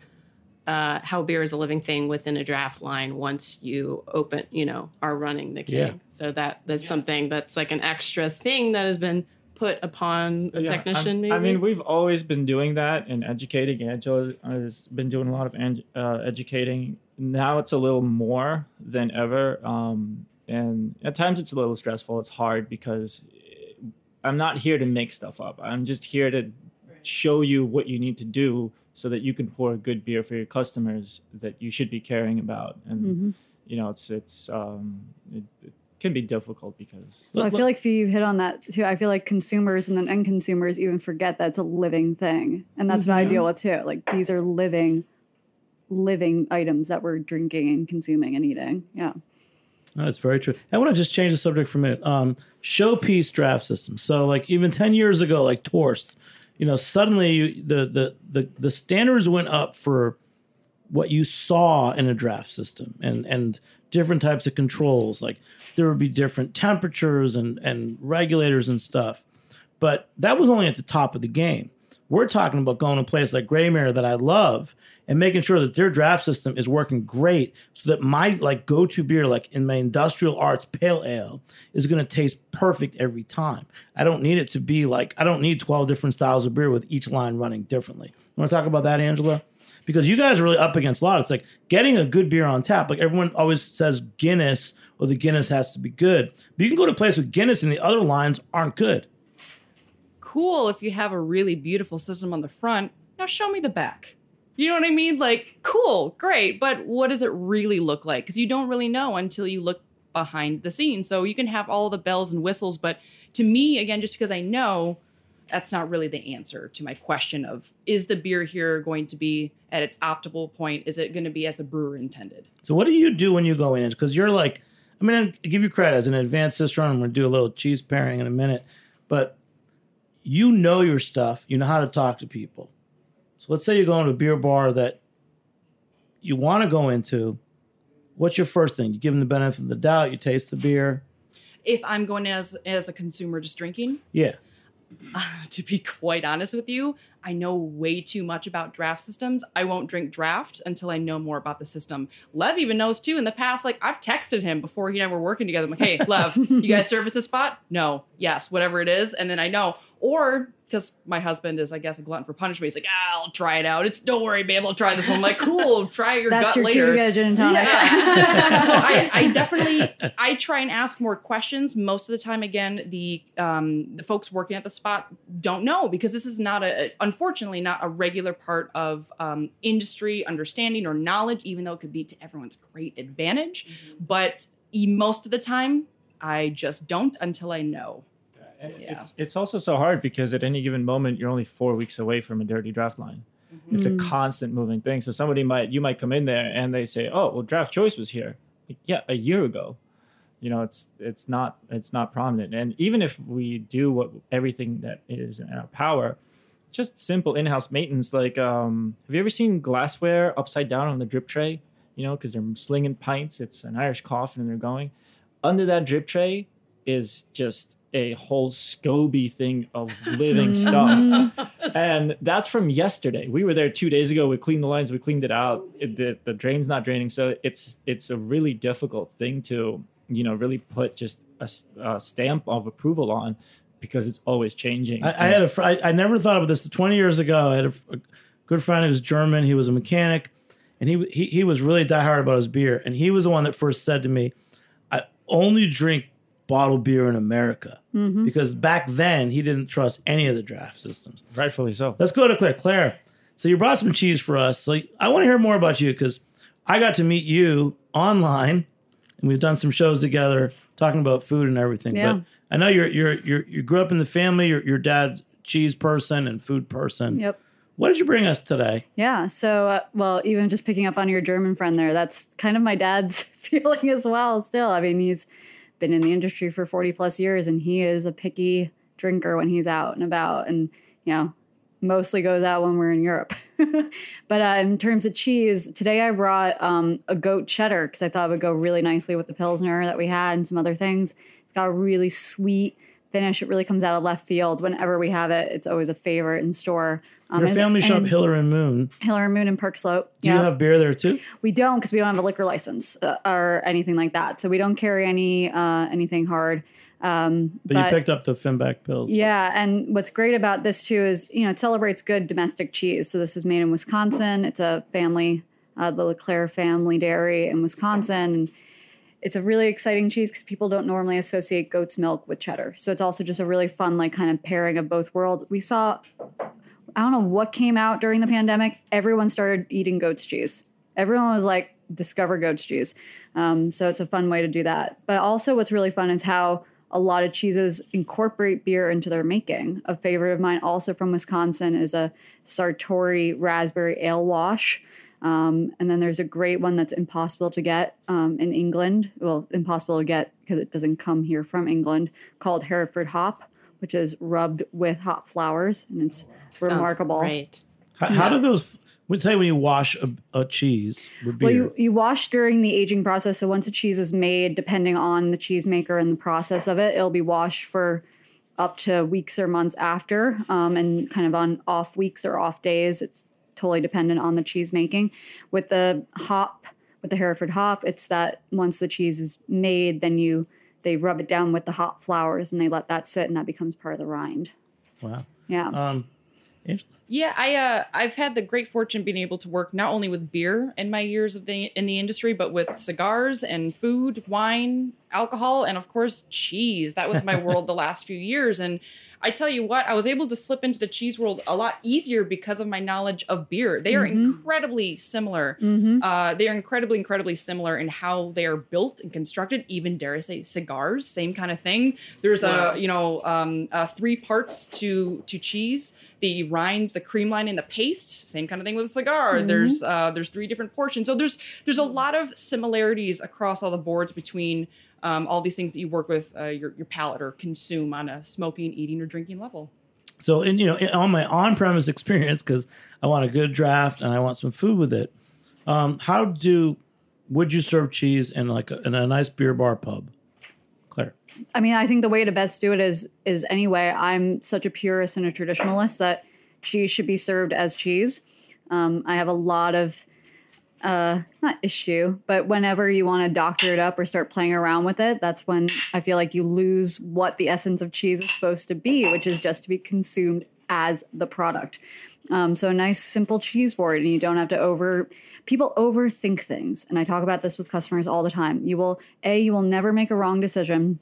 uh, how beer is a living thing within a draft line once you open, you know, are running the keg. Yeah. So that that's something that's like an extra thing that has been put upon a Yeah, technician. I'm- maybe I mean, we've always been doing that and educating. Angela has been doing a lot of uh, educating. Now it's a little more than ever. Um, and at times it's a little stressful. It's hard because I'm not here to make stuff up. I'm just here to show you what you need to do so that you can pour a good beer for your customers that you should be caring about. And Mm-hmm. you know, it's it's um, it, it can be difficult because Well, I feel like you've hit on that too. I feel like consumers and then end consumers even forget that it's a living thing, and that's what I deal with too. Like these are living, living items that we're drinking and consuming and eating. Yeah. That's very true. I want to just change the subject for a minute. Um, showpiece draft system. So, like even ten years ago, like Torst, you know, suddenly the, the the the standards went up for what you saw in a draft system, and and different types of controls. Like there would be different temperatures and and regulators and stuff. But that was only at the top of the game. We're talking about going to a place like Grey Mare that I love and making sure that their draft system is working great so that my like go-to beer, like in my industrial arts pale ale, is gonna taste perfect every time. I don't need it to be like I don't need 12 different styles of beer with each line running differently. You wanna talk about that, Angela? Because you guys are really up against a lot. It's like getting a good beer on tap. Like everyone always says Guinness or the Guinness has to be good. But you can go to a place with Guinness and the other lines aren't good. Cool if you have a really beautiful system on the front. Now show me the back. You know what I mean? Like, cool, great, but what does it really look like? Because you don't really know until you look behind the scenes. So you can have all the bells and whistles, but to me, again, just because I know, that's not really the answer to my question of is the beer here going to be at its optimal point? Is it going to be as the brewer intended? So what do you do when you go in? Because you're like, I mean, I give you credit as an advanced sister. I'm going to do a little cheese pairing in a minute, but you know your stuff. You know how to talk to people. So let's say you're going to a beer bar that you want to go into. What's your first thing? You give them the benefit of the doubt. You taste the beer. If I'm going as as a consumer just drinking, Yeah. *laughs* to be quite honest with you, I know way too much about draft systems. I won't drink draft until I know more about the system. Lev even knows too. In the past, like I've texted him before he and I were working together. I'm like, hey, Lev, you guys *laughs* service this spot? No, yes, whatever it is, and then I know. Or because my husband is, I guess, a glutton for punishment. He's like, ah, I'll try it out. It's don't worry, babe, I'll try this one. I'm like, cool, *laughs* try your That's gut your later. to get gin and tonic. Yeah. *laughs* so I, I definitely I try and ask more questions. Most of the time, again, the um, the folks working at the spot don't know because this is not a unfortunately not a regular part of um, industry understanding or knowledge, even though it could be to everyone's great advantage. Mm-hmm. But e- most of the time, I just don't until I know. Yeah. It's, it's also so hard because at any given moment you're only four weeks away from a dirty draft line. Mm-hmm. It's a mm. constant moving thing. So somebody might you might come in there and they say, "Oh, well, draft choice was here." Like, yeah, a year ago. You know, it's it's not it's not prominent. And even if we do what everything that is in our power, just simple in-house maintenance. Like, um, have you ever seen glassware upside down on the drip tray? You know, because they're slinging pints. It's an Irish coffin, and they're going under that drip tray is just a whole scoby thing of living *laughs* stuff. And that's from yesterday. We were there two days ago. We cleaned the lines. We cleaned it out. It, the, the drain's not draining. So it's it's a really difficult thing to you know really put just a stamp of approval on because it's always changing. I, I had a fr- I, I never thought about this. Twenty years ago, I had a good friend who was German. He was a mechanic, and he he he was really diehard about his beer. And he was the one that first said to me, "I only drink bottled beer in America mm-hmm. because back then he didn't trust any of the draft systems." rightfully so. Let's go to Claire. Claire, so you brought some cheese for us. So I want to hear more about you because I got to meet you online, and we've done some shows together talking about food and everything. Yeah. But I know you're you're you're you grew up in the family. Your your dad's cheese person and food person. Yep. What did you bring us today? Yeah. So, uh, well, even just picking up on your German friend there, that's kind of my dad's *laughs* feeling as well, still. I mean, he's been in the industry for 40 plus years and he is a picky drinker when he's out and about and, you know, mostly goes out when we're in Europe. *laughs* but uh, in terms of cheese, today I brought um, a goat cheddar because I thought it would go really nicely with the Pilsner that we had and some other things. Got a really sweet finish. It really comes out of left field. Whenever we have it, it's always a favorite in store. Um, Your and- family shop, and- Hiller and Moon. Hiller and Moon and Park Slope. Do you have beer there too? we don't because we don't have a liquor license uh, or anything like that. So we don't carry any uh, anything hard. Um, But, you picked up the Finback Pils. yeah, and what's great about this too is you know it celebrates good domestic cheese. So this is made in Wisconsin. It's a family, uh, the LaClare family dairy in Wisconsin, and it's a really exciting cheese because people don't normally associate goat's milk with cheddar. So it's also just a really fun like kind of pairing of both worlds. We saw, I don't know what came out during the pandemic. Everyone started eating goat's cheese. Everyone was like discover goat's cheese. Um, so it's a fun way to do that. But also what's really fun is how a lot of cheeses incorporate beer into their making. A favorite of mine, also from Wisconsin, is a Sartori raspberry ale wash. Um, and then there's a great one that's impossible to get um, in England. Well, impossible to get because it doesn't come here from England, called Hereford hop, which is rubbed with hop flowers, and it's remarkable. Right. How, how do those? We tell you when you wash a, a cheese with beer. Well, you, you wash during the aging process. So once a cheese is made, depending on the cheese maker and the process of it, it'll be washed for up to weeks or months after, um, and kind of on off weeks or off days. It's totally dependent on the cheese making. With the hop, with the Hereford hop, it's that once the cheese is made, then you they rub it down with the hop flowers and they let that sit, and that becomes part of the rind. wow. Yeah. Um, Yeah, I uh, I've had the great fortune being able to work not only with beer in my years of the in the industry, but with cigars and food, wine, alcohol, and of course cheese. That was my world the last few years, and I tell you what, I was able to slip into the cheese world a lot easier because of my knowledge of beer. They are incredibly similar. Uh, they are incredibly, incredibly similar in how they are built and constructed. Even dare I say, cigars, same kind of thing. There's a you know um, uh, three parts to to cheese: the rind, the cream line, and the paste. Same kind of thing with a cigar. There's uh, there's three different portions. So there's there's a lot of similarities across all the boards between. Um, all these things that you work with uh, your, your palate or consume on a smoking, eating, or drinking level. So, in you know, in- on my on-premise experience, because I want a good draft and I want some food with it. Um, how do would you serve cheese in like a, in a nice beer bar pub, Claire? I mean, I think the way to best do it is is anyway. I'm such a purist and a traditionalist that cheese should be served as cheese. Um, I have a lot of uh not issue but whenever you want to doctor it up or start playing around with it that's when i feel like you lose what the essence of cheese is supposed to be which is just to be consumed as the product. Um, so a nice simple cheese board and you don't have to over people overthink things and i talk about this with customers all the time. You will a you will never make a wrong decision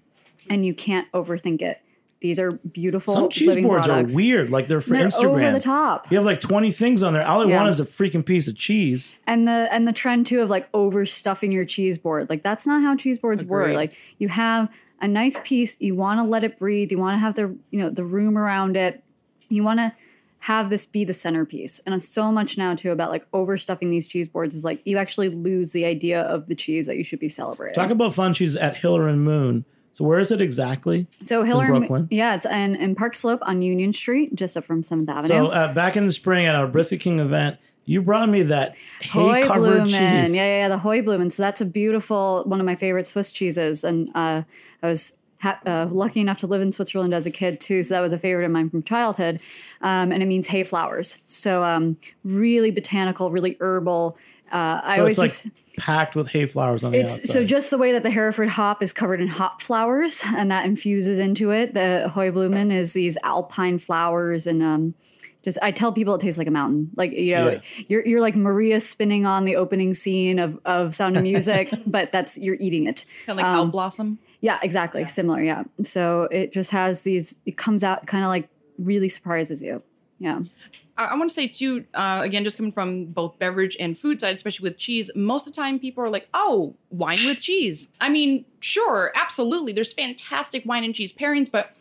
and you can't overthink it these are beautiful Some cheese boards products. are weird. Like they're for They're Instagram. over the top. You have like 20 things on there. All I Yeah. want is a freaking piece of cheese. and the and the trend too of like overstuffing your cheese board like that's not how cheese boards work Agreed. like you have a nice piece you want to let it breathe you want to have the you know the room around it you want to have this be the centerpiece and it's so much now too about like overstuffing these cheese boards is like you actually lose the idea of the cheese that you should be celebrating Talk about fun cheese at Hiller and Moon. So where is it exactly? so Hiller Brooklyn? yeah it's in, in Park Slope on Union Street just up from 7th Avenue So uh, back in the spring at our Brisket King event, you brought me that hay covered cheese. Yeah, yeah, yeah, the Heublumen. So that's a beautiful, one of my favorite Swiss cheeses. And uh, I was ha- uh, lucky enough to live in Switzerland as a kid too. So that was a favorite of mine from childhood. Um, and it means hay flowers. So um, really botanical, really herbal. Uh, I always it's like just. Packed with hay flowers on the It's outside. so just the way that the Hereford hop is covered in hop flowers and that infuses into it. The Heublumen is these alpine flowers and um just I tell people it tastes like a mountain. Like you know, Yeah. you're you're like Maria spinning on the opening scene of of Sound of Music, *laughs* but that's you're eating it. Kind of like Alp Blossom. Yeah, exactly. Similar, yeah. So it just has these it comes out kind of like really surprises you. Yeah. I, want to say too, uh, again, just coming from both beverage and food side, especially with cheese, most of the time people are like, "Oh, wine with cheese." I mean, sure, absolutely. There's fantastic wine and cheese pairings, but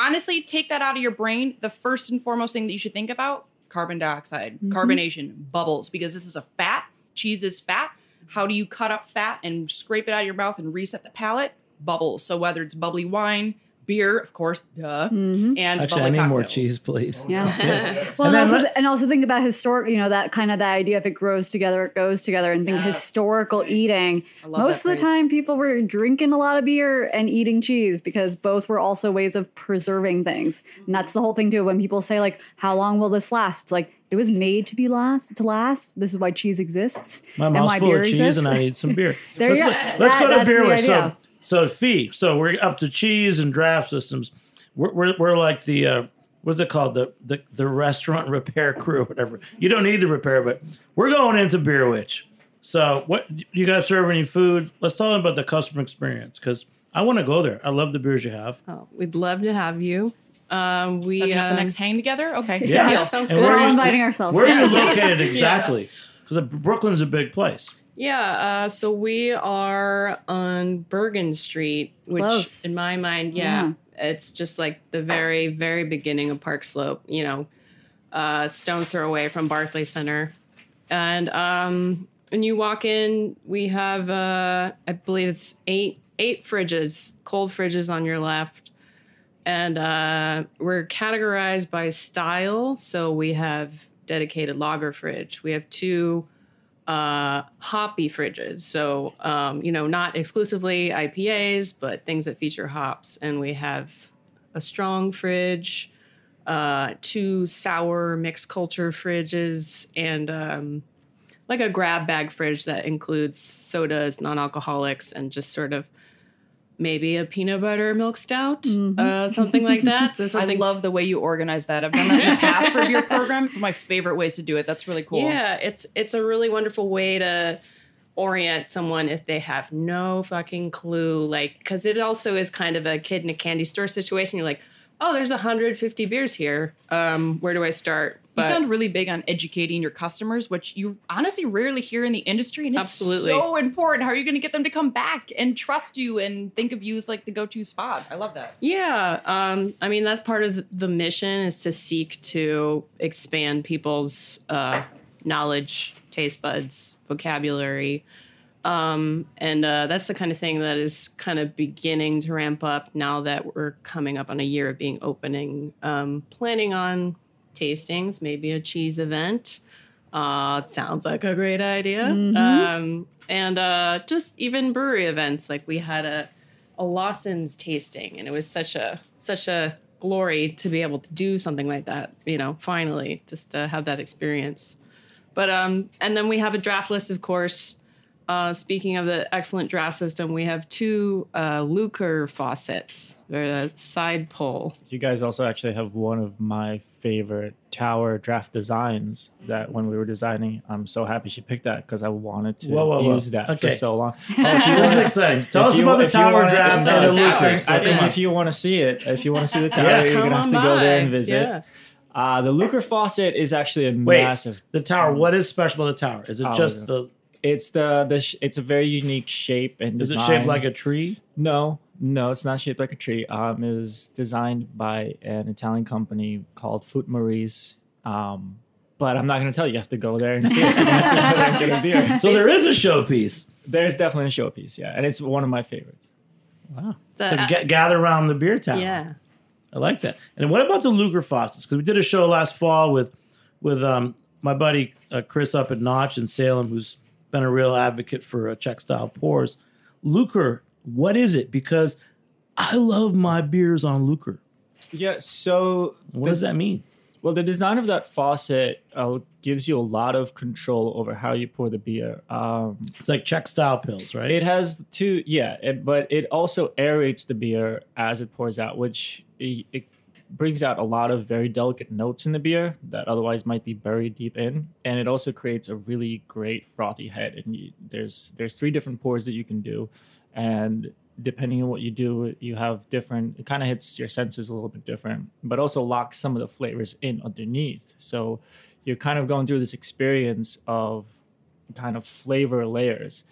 honestly, take that out of your brain. The first and foremost thing that you should think about: carbon dioxide, carbonation, bubbles, because this is a fat. Cheese is fat. How do you cut up fat and scrape it out of your mouth and reset the palate? Bubbles. So whether it's bubbly wine, beer, of course, duh, mm-hmm. and Actually, I bubbly need more cheese, please. *laughs* Yeah. well, And and, also, and also think about historic, you know, that kind of the idea if it grows together, it goes together, and think historical eating. love Most that of the phrase. time, people were drinking a lot of beer and eating cheese because both were also ways of preserving things. And that's the whole thing too. When people say like, "How long will this last?" It's like it was made to be last to last. This is why cheese exists. My and mouth's why full beer of cheese exists. and I need some beer. *laughs* There let's you go. go- let's That- go to beer with so idea. So Fee. So we're up to cheese and draft systems. We're we're, we're like the uh, what's it called the, the the restaurant *laughs* repair crew or whatever. You don't need the repair, but we're going into Beer Witch. So what you guys serve any food? Let's talk about the customer experience because I want to go there. I love the beers you have. Oh, we'd love to have you. Um, we Setting up the um, next hang together. Okay, Yeah. deal. sounds And good. We're all you- inviting ourselves. Where are you *laughs* Yeah. located exactly? Because Brooklyn's a big place. Yeah, uh, so we are on Bergen Street, which Close. in my mind, yeah, it's just like the very, very beginning of Park Slope, you know, uh, stone throw away from Barclay Center. And um, when you walk in, we have, uh, I believe it's eight, eight fridges, cold fridges on your left. And uh, we're categorized by style. So we have dedicated lager fridge. We have two uh, hoppy fridges. So, um, you know, not exclusively IPAs, but things that feature hops. And we have a strong fridge, uh, two sour mixed culture fridges, and um, like a grab bag fridge that includes sodas, non alcoholics, and just sort of maybe a peanut butter milk stout, uh, something like that. So *laughs* I love the way you organize that. I've done that in the past for your *laughs* program. It's one of my favorite ways to do it. That's really cool. Yeah, it's it's a really wonderful way to orient someone if they have no fucking clue. Like, because it also is kind of a kid in a candy store situation. You're like, oh, there's 150 beers here. Um, where do I start? You sound really big on educating your customers, which you honestly rarely hear in the industry. And it's Absolutely. so important. How are you going to get them to come back and trust you and think of you as like the go-to spot? I love that. Yeah, um, I mean that's part of the- the mission is to seek to expand people's uh, knowledge, taste buds, vocabulary, um, and uh, that's the kind of thing that is kind of beginning to ramp up now that we're coming up on a year of being opening. Um, planning on tastings, maybe a cheese event. Uh, it sounds like a great idea. Um, and uh, just even brewery events, like we had a a Lawson's tasting, and it was such a such a glory to be able to do something like that. You know, finally, just to have that experience. But um, and then we have a draft list, of course. Uh, speaking of the excellent draft system, we have two uh, Lukr faucets. They're a side pull. You guys also actually have one of my favorite tower draft designs that when we were designing, I'm so happy she picked that because I wanted to Whoa, whoa, whoa. use that Okay. for so long. *laughs* This is exciting. Tell us you- about the tower draft and the the Lukr. tower. I think if you want to see it, if you want to see the tower, Yeah, you're gonna have on to go there and visit. Yeah. Uh, the Lukr faucet is actually a Wait, massive. the tower. What is special about the tower? Is it Oh, just is the? It's the the sh- it's a very unique shape and Is it shaped like a tree? No, no, it's not shaped like a tree. Um, it was designed by an Italian company called Foot Maurice. Um, but I'm not going to tell you. You have to go there and see it. You have to go there and get a *laughs* beer. So there is a showpiece. There's definitely a showpiece, yeah, and it's one of my favorites. Wow. So, So uh, ga- gather around the beer tower. yeah. I like that. And what about the Lukr faucets? Because we did a show last fall with with um, my buddy uh, Chris up at Notch in Salem, who's been a real advocate for a Czech style pours. Lukr, what is it? Because I love my beers on Lukr. Yeah, so What the- does that mean? Well, the design of that faucet uh, gives you a lot of control over how you pour the beer. Um, It's like Czech style Pils, right? It has two, yeah, it, but it also aerates the beer as it pours out, which it, it brings out a lot of very delicate notes in the beer that otherwise might be buried deep in, and it also creates a really great frothy head. And you, there's there's three different pours that you can do, and depending on what you do, you have different. It kind of hits your senses a little bit different, but also locks some of the flavors in underneath. So you're kind of going through this experience of kind of flavor layers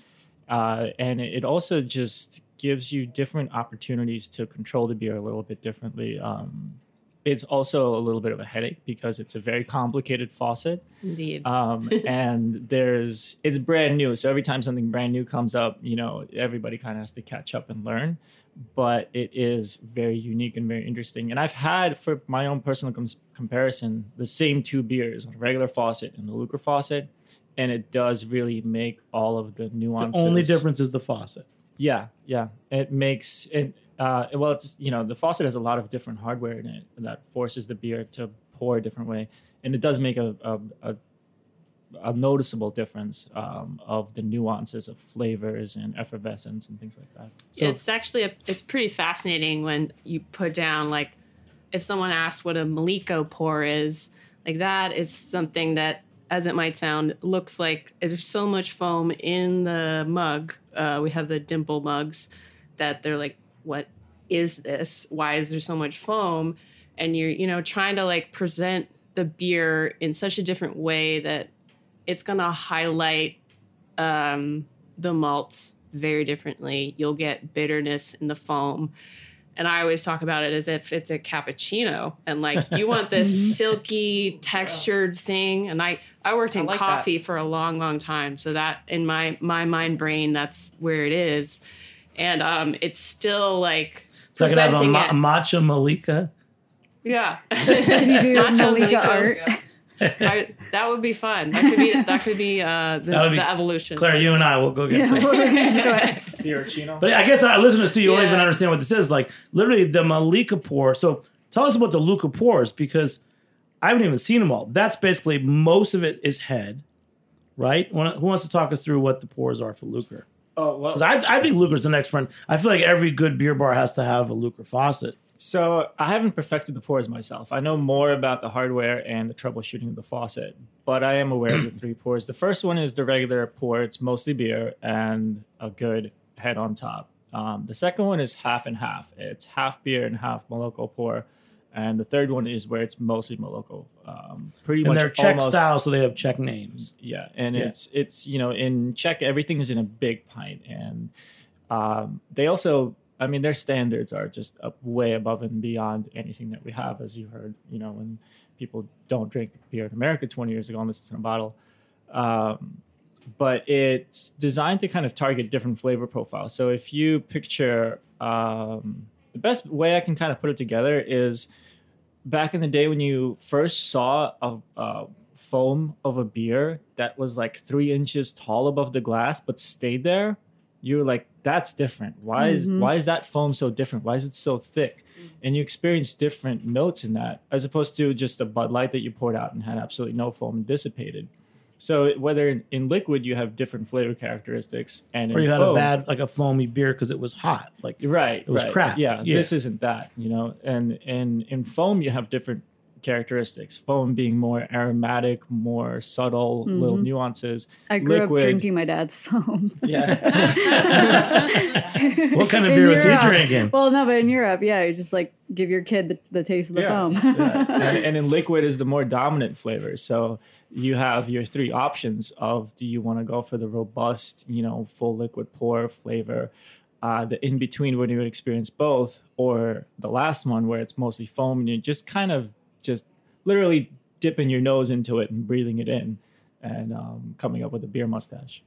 uh, and it also just gives you different opportunities to control the beer a little bit differently. Um, it's also a little bit of a headache because it's a very complicated faucet, Indeed. um, *laughs* and there's it's brand new. So every time something brand new comes up, you know everybody kind of has to catch up and learn. But it is very unique and very interesting. And I've had, for my own personal com- comparison, the same two beers, a regular faucet and the Lukr faucet, and it does really make all of the nuances. the nuances. only difference is the faucet. Yeah, yeah. It makes it. Uh, well, it's you know the faucet has a lot of different hardware in it that forces the beer to pour a different way, and it does make a a, a, a noticeable difference um, of the nuances of flavors and effervescence and things like that. So- it's actually a, it's pretty fascinating when you put down like if someone asked what a Maliko pour is, like that is something that, as it might sound, looks like there's so much foam in the mug. Uh, we have the dimple mugs that they're like, what is this? Why is there so much foam? And you're, you know, trying to like present the beer in such a different way that it's gonna highlight um, the malts very differently. You'll get bitterness in the foam. And I always talk about it as if it's a cappuccino. And like you want this *laughs* silky textured thing. And I, I worked I in like coffee for a long, long time. So that in my my mind brain, that's where it is. And um it's still like So I can have a, presenting ma- it- matcha malika. yeah. *laughs* Can you do Nacho Malika Malika. art? I, that would be fun. That could be that could be uh, the, That would be- the evolution. Claire, you and I will go get *laughs* Yeah, that. we're go *laughs* But I guess our listeners too, you won't Yeah. even understand what this is. Like literally the Malika pour. So tell us about the Luca pours because I haven't even seen them all. That's basically most of it is head, right? Who wants to talk us through what the pours are for Lukr? Oh well. I, I think Lukr's the next friend. I feel like every good beer bar has to have a Lukr faucet. So I haven't perfected the pours myself. I know more about the hardware and the troubleshooting of the faucet, but I am aware of the *clears throat* three pours. The first one is the regular pour. It's mostly beer and a good head on top. Um, the second one is half and half. It's half beer and half Moloko pour. And the third one is where it's mostly Moloko. Um, pretty And much they're Czech almost- style, so they have Czech names. yeah, and Yeah. it's it's you know in Czech everything is in a big pint, and um, they also I mean their standards are just up way above and beyond anything that we have, as you heard. You know when people don't drink beer in America 20 years ago, unless it's in a bottle. Um, but it's designed to kind of target different flavor profiles. So if you picture um, the best way I can kind of put it together is back in the day when you first saw a, a foam of a beer that was like three inches tall above the glass but stayed there you were like, "That's different. Why is mm-hmm. why is that foam so different? Why is it so thick?" Mm-hmm. And you experience different notes in that, as opposed to just a Bud Light that you poured out and had absolutely no foam and dissipated. So whether in, liquid you have different flavor characteristics, and Or you had foam, a bad like a foamy beer because it was hot. Like right It was right. crap. yeah, Yeah. this isn't that you know and and in foam you have different characteristics foam being more aromatic more subtle little nuances Mm-hmm. I grew Liquid- up drinking my dad's *laughs* foam. yeah *laughs* what kind of In beer was he drinking? Well, no, but in Europe, yeah, you just like give your kid the, the taste of the yeah, foam. yeah. *laughs* And, and in liquid is the more dominant flavor so you have your three options of do you want to go for the robust you know full liquid pour flavor uh, the in between when you would experience both or the last one where it's mostly foam and you're just kind of just literally dipping your nose into it and breathing it in and um, coming up with a beer mustache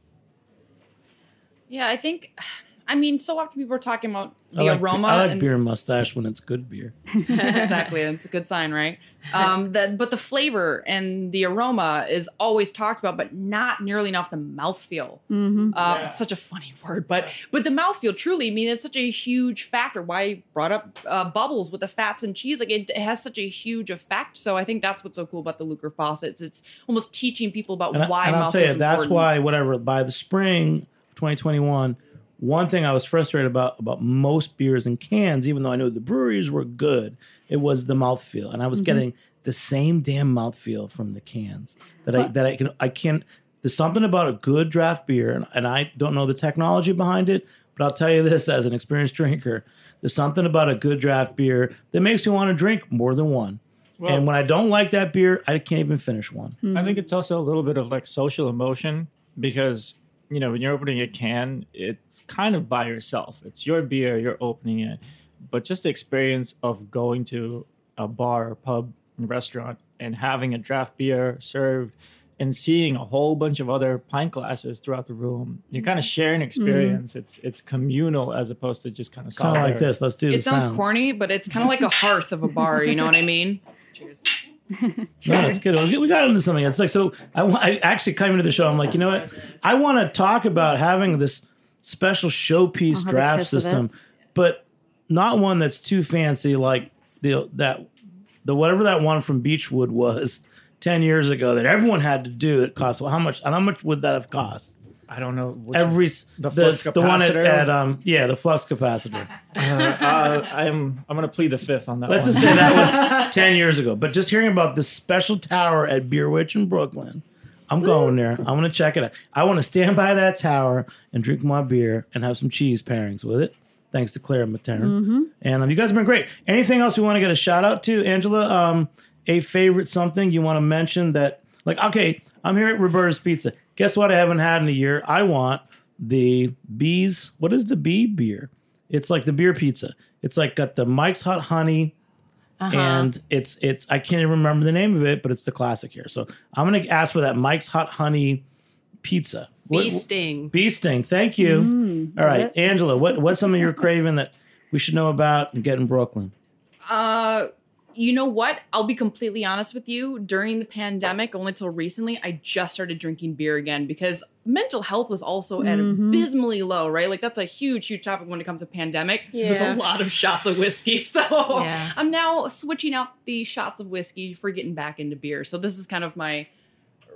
Yeah, I think. I mean, so often people are talking about the I like, aroma. I like and, beer mustache when it's good beer. *laughs* exactly, it's a good sign, right? Um, that, but the flavor and the aroma is always talked about, but not nearly enough the mouthfeel. hmm Uh, It's such a funny *laughs* word, but but the mouthfeel truly, I mean, it's such a huge factor. Why I brought up uh, bubbles with the fats and cheese, like it, it has such a huge effect. So I think that's what's so cool about the Lukr faucets. It's almost teaching people about And, I, why and I'll mouthfeel tell you, is that's why whatever by the spring 2021, one thing I was frustrated about about most beers in cans, even though I know the breweries were good, it was the mouthfeel, and I was mm-hmm. getting the same damn mouthfeel from the cans that I that I can I can't. There's something about a good draft beer, and, and I don't know the technology behind it, but I'll tell you this as an experienced *laughs* drinker, there's something about a good draft beer that makes me want to drink more than one. and when I don't like that beer, I can't even finish one. I think it's also a little bit of like social emotion because you know when you're opening a can, it's kind of by yourself. It's your beer, you're opening it, but just the experience of going to a bar, or pub, and restaurant and having a draft beer served and seeing a whole bunch of other pint glasses throughout the room, you're kind of sharing mm-hmm. experience. It's it's communal as opposed to just kind of Kind of like this. Let's do. the It sounds sounds. corny, but it's kind of like a hearth of a bar. You know what I mean? *laughs* *laughs* No, it's good. We got into something. It's like so. I, I actually came into the show. I'm like, you know what? I want to talk about having this special showpiece I'll have a draft kiss of it. system, but not one that's too fancy like the that the whatever that one from Beechwood was *laughs* ten years ago that everyone had to do. It cost well, how much? And how much would that have cost? I don't know. Which, Every s- the the flux the one at, at um yeah the flux capacitor. *laughs* uh, uh, I'm I'm gonna plead the fifth on that. Let's one. just say that was *laughs* 10 years ago. But just hearing about this special tower at Beer Witch in Brooklyn, I'm going there. I'm going to check it out. I want to stand by that tower and drink my beer and have some cheese pairings with it. Thanks to Claire Matern. And um, you guys have been great. Anything else we want to get a shout out to, Angela? Um, a favorite something you want to mention that, like, okay, I'm here at Roberta's Pizza. Guess what? I haven't had in a year. I want the bees. What is the bee beer? It's like the beer pizza. It's like got the Mike's Hot Honey, and it's it's I can't even remember the name of it, but it's the classic here. So I'm gonna ask for that Mike's Hot Honey pizza. What- Bee sting. Bee sting. Thank you. All right? Angela. What what's something you're craving that we should know about and get in Brooklyn? Uh, you know what? I'll be completely honest with you. During the pandemic, only till recently, I just started drinking beer again because mental health was also at mm-hmm. abysmally low, right? Like that's a huge, huge topic when it comes to pandemic. There's a lot of shots of whiskey. *laughs* So Yeah. I'm now switching out the shots of whiskey for getting back into beer. So this is kind of my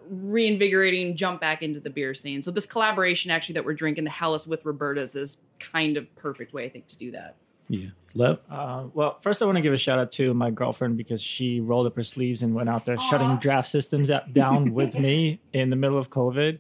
reinvigorating jump back into the beer scene. So this collaboration actually that we're drinking, the Helles with Roberta's, is kind of perfect way I think to do that. Yeah, Lev. Uh, well, first I want to give a shout out to my girlfriend because she rolled up her sleeves and went out there shutting draft systems out, down with me *laughs* in the middle of COVID.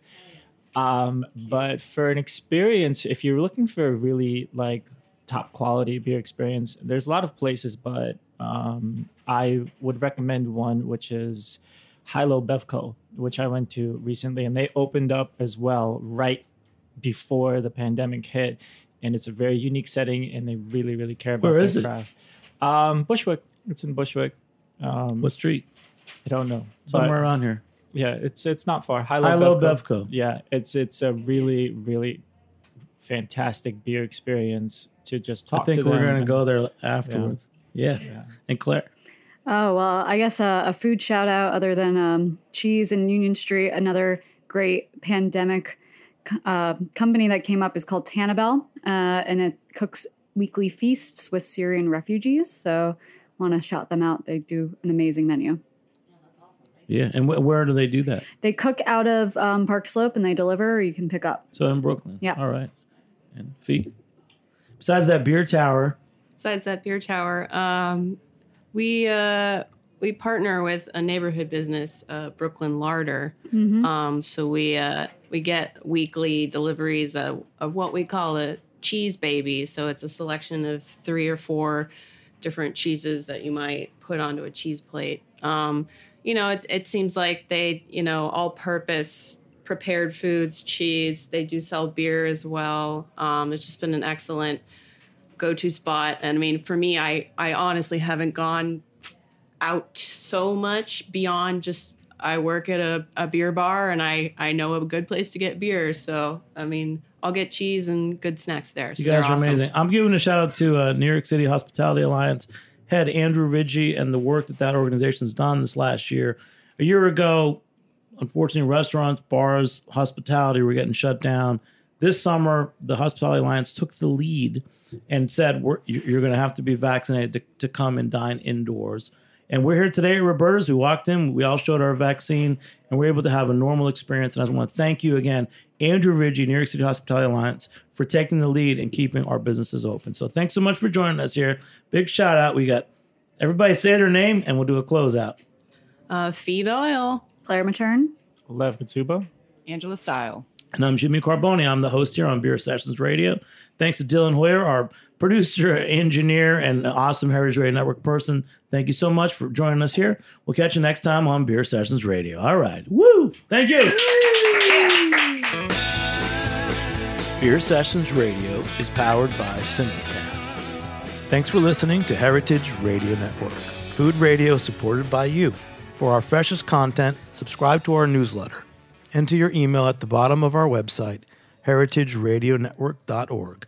Um, but for an experience, if you're looking for a really like top quality beer experience, there's a lot of places, but um, I would recommend one which is Hilo Bevco, which I went to recently, and they opened up as well right before the pandemic hit. And it's a very unique setting, and they really, really care about Where their is it? craft. Um, Bushwick. It's in Bushwick. Um, What street? I don't know. Somewhere But, around here. yeah, it's it's not far. Hilo, Hilo Bevco. Bevco. Yeah, it's it's a really really fantastic beer experience to just talk I think to we're gonna go there afterwards. Yeah. Yeah. And Claire. Oh, well, I guess uh, a food shout out other than um, cheese and Union Street, another great pandemic uh, company that came up is called Tanabel, uh, and it cooks weekly feasts with Syrian refugees. So, want to shout them out. They do an amazing menu. Yeah, and wh- where do they do that? They cook out of um, Park Slope and they deliver, or you can pick up. So in Brooklyn. Yeah. All right. And feet. Besides that beer tower, Besides that beer tower, um, we uh, we partner with a neighborhood business, uh, Brooklyn Larder. Um, so we uh, we get weekly deliveries of, of what we call a cheese baby. So it's a selection of three or four different cheeses that you might put onto a cheese plate. Um, you know, it, it seems like they, you know, all purpose prepared foods, cheese. They do sell beer as well. Um, it's just been an excellent go-to spot. And I mean, for me, I I honestly haven't gone out so much beyond just I work at a, a beer bar and I I know a good place to get beer. So I mean, I'll get cheese and good snacks there. So you guys they're awesome. amazing. I'm giving a shout out to uh, New York City Hospitality Alliance head Andrew Rigie and the work that that organization's done this last year. A year ago, unfortunately, restaurants, bars, hospitality were getting shut down. This summer, the Hospitality Alliance took the lead and said, "You're going to have to be vaccinated to, to come and dine indoors." And we're here today at Roberta's. We walked in, we all showed our vaccine, and we're able to have a normal experience. And I just want to thank you again, Andrew Rigie, New York City Hospitality Alliance, for taking the lead and keeping our businesses open. So thanks so much for joining us here. Big shout out. We got everybody say their name, and we'll do a closeout. Uh, Fee Doyle. Claire Matern. Lev Katsouba. Angela Steil. And I'm Jimmy Carbone. I'm the host here on Beer Sessions Radio. Thanks to Dylan Hoyer, our producer, engineer, and awesome Heritage Radio Network person. Thank you so much for joining us here. We'll catch you next time on Beer Sessions Radio. All right. Woo! Thank you. Beer Sessions Radio is powered by Simplecast. Thanks for listening to Heritage Radio Network. Food radio supported by you. For our freshest content, subscribe to our newsletter. Enter your email at the bottom of our website, heritageradionetwork.org.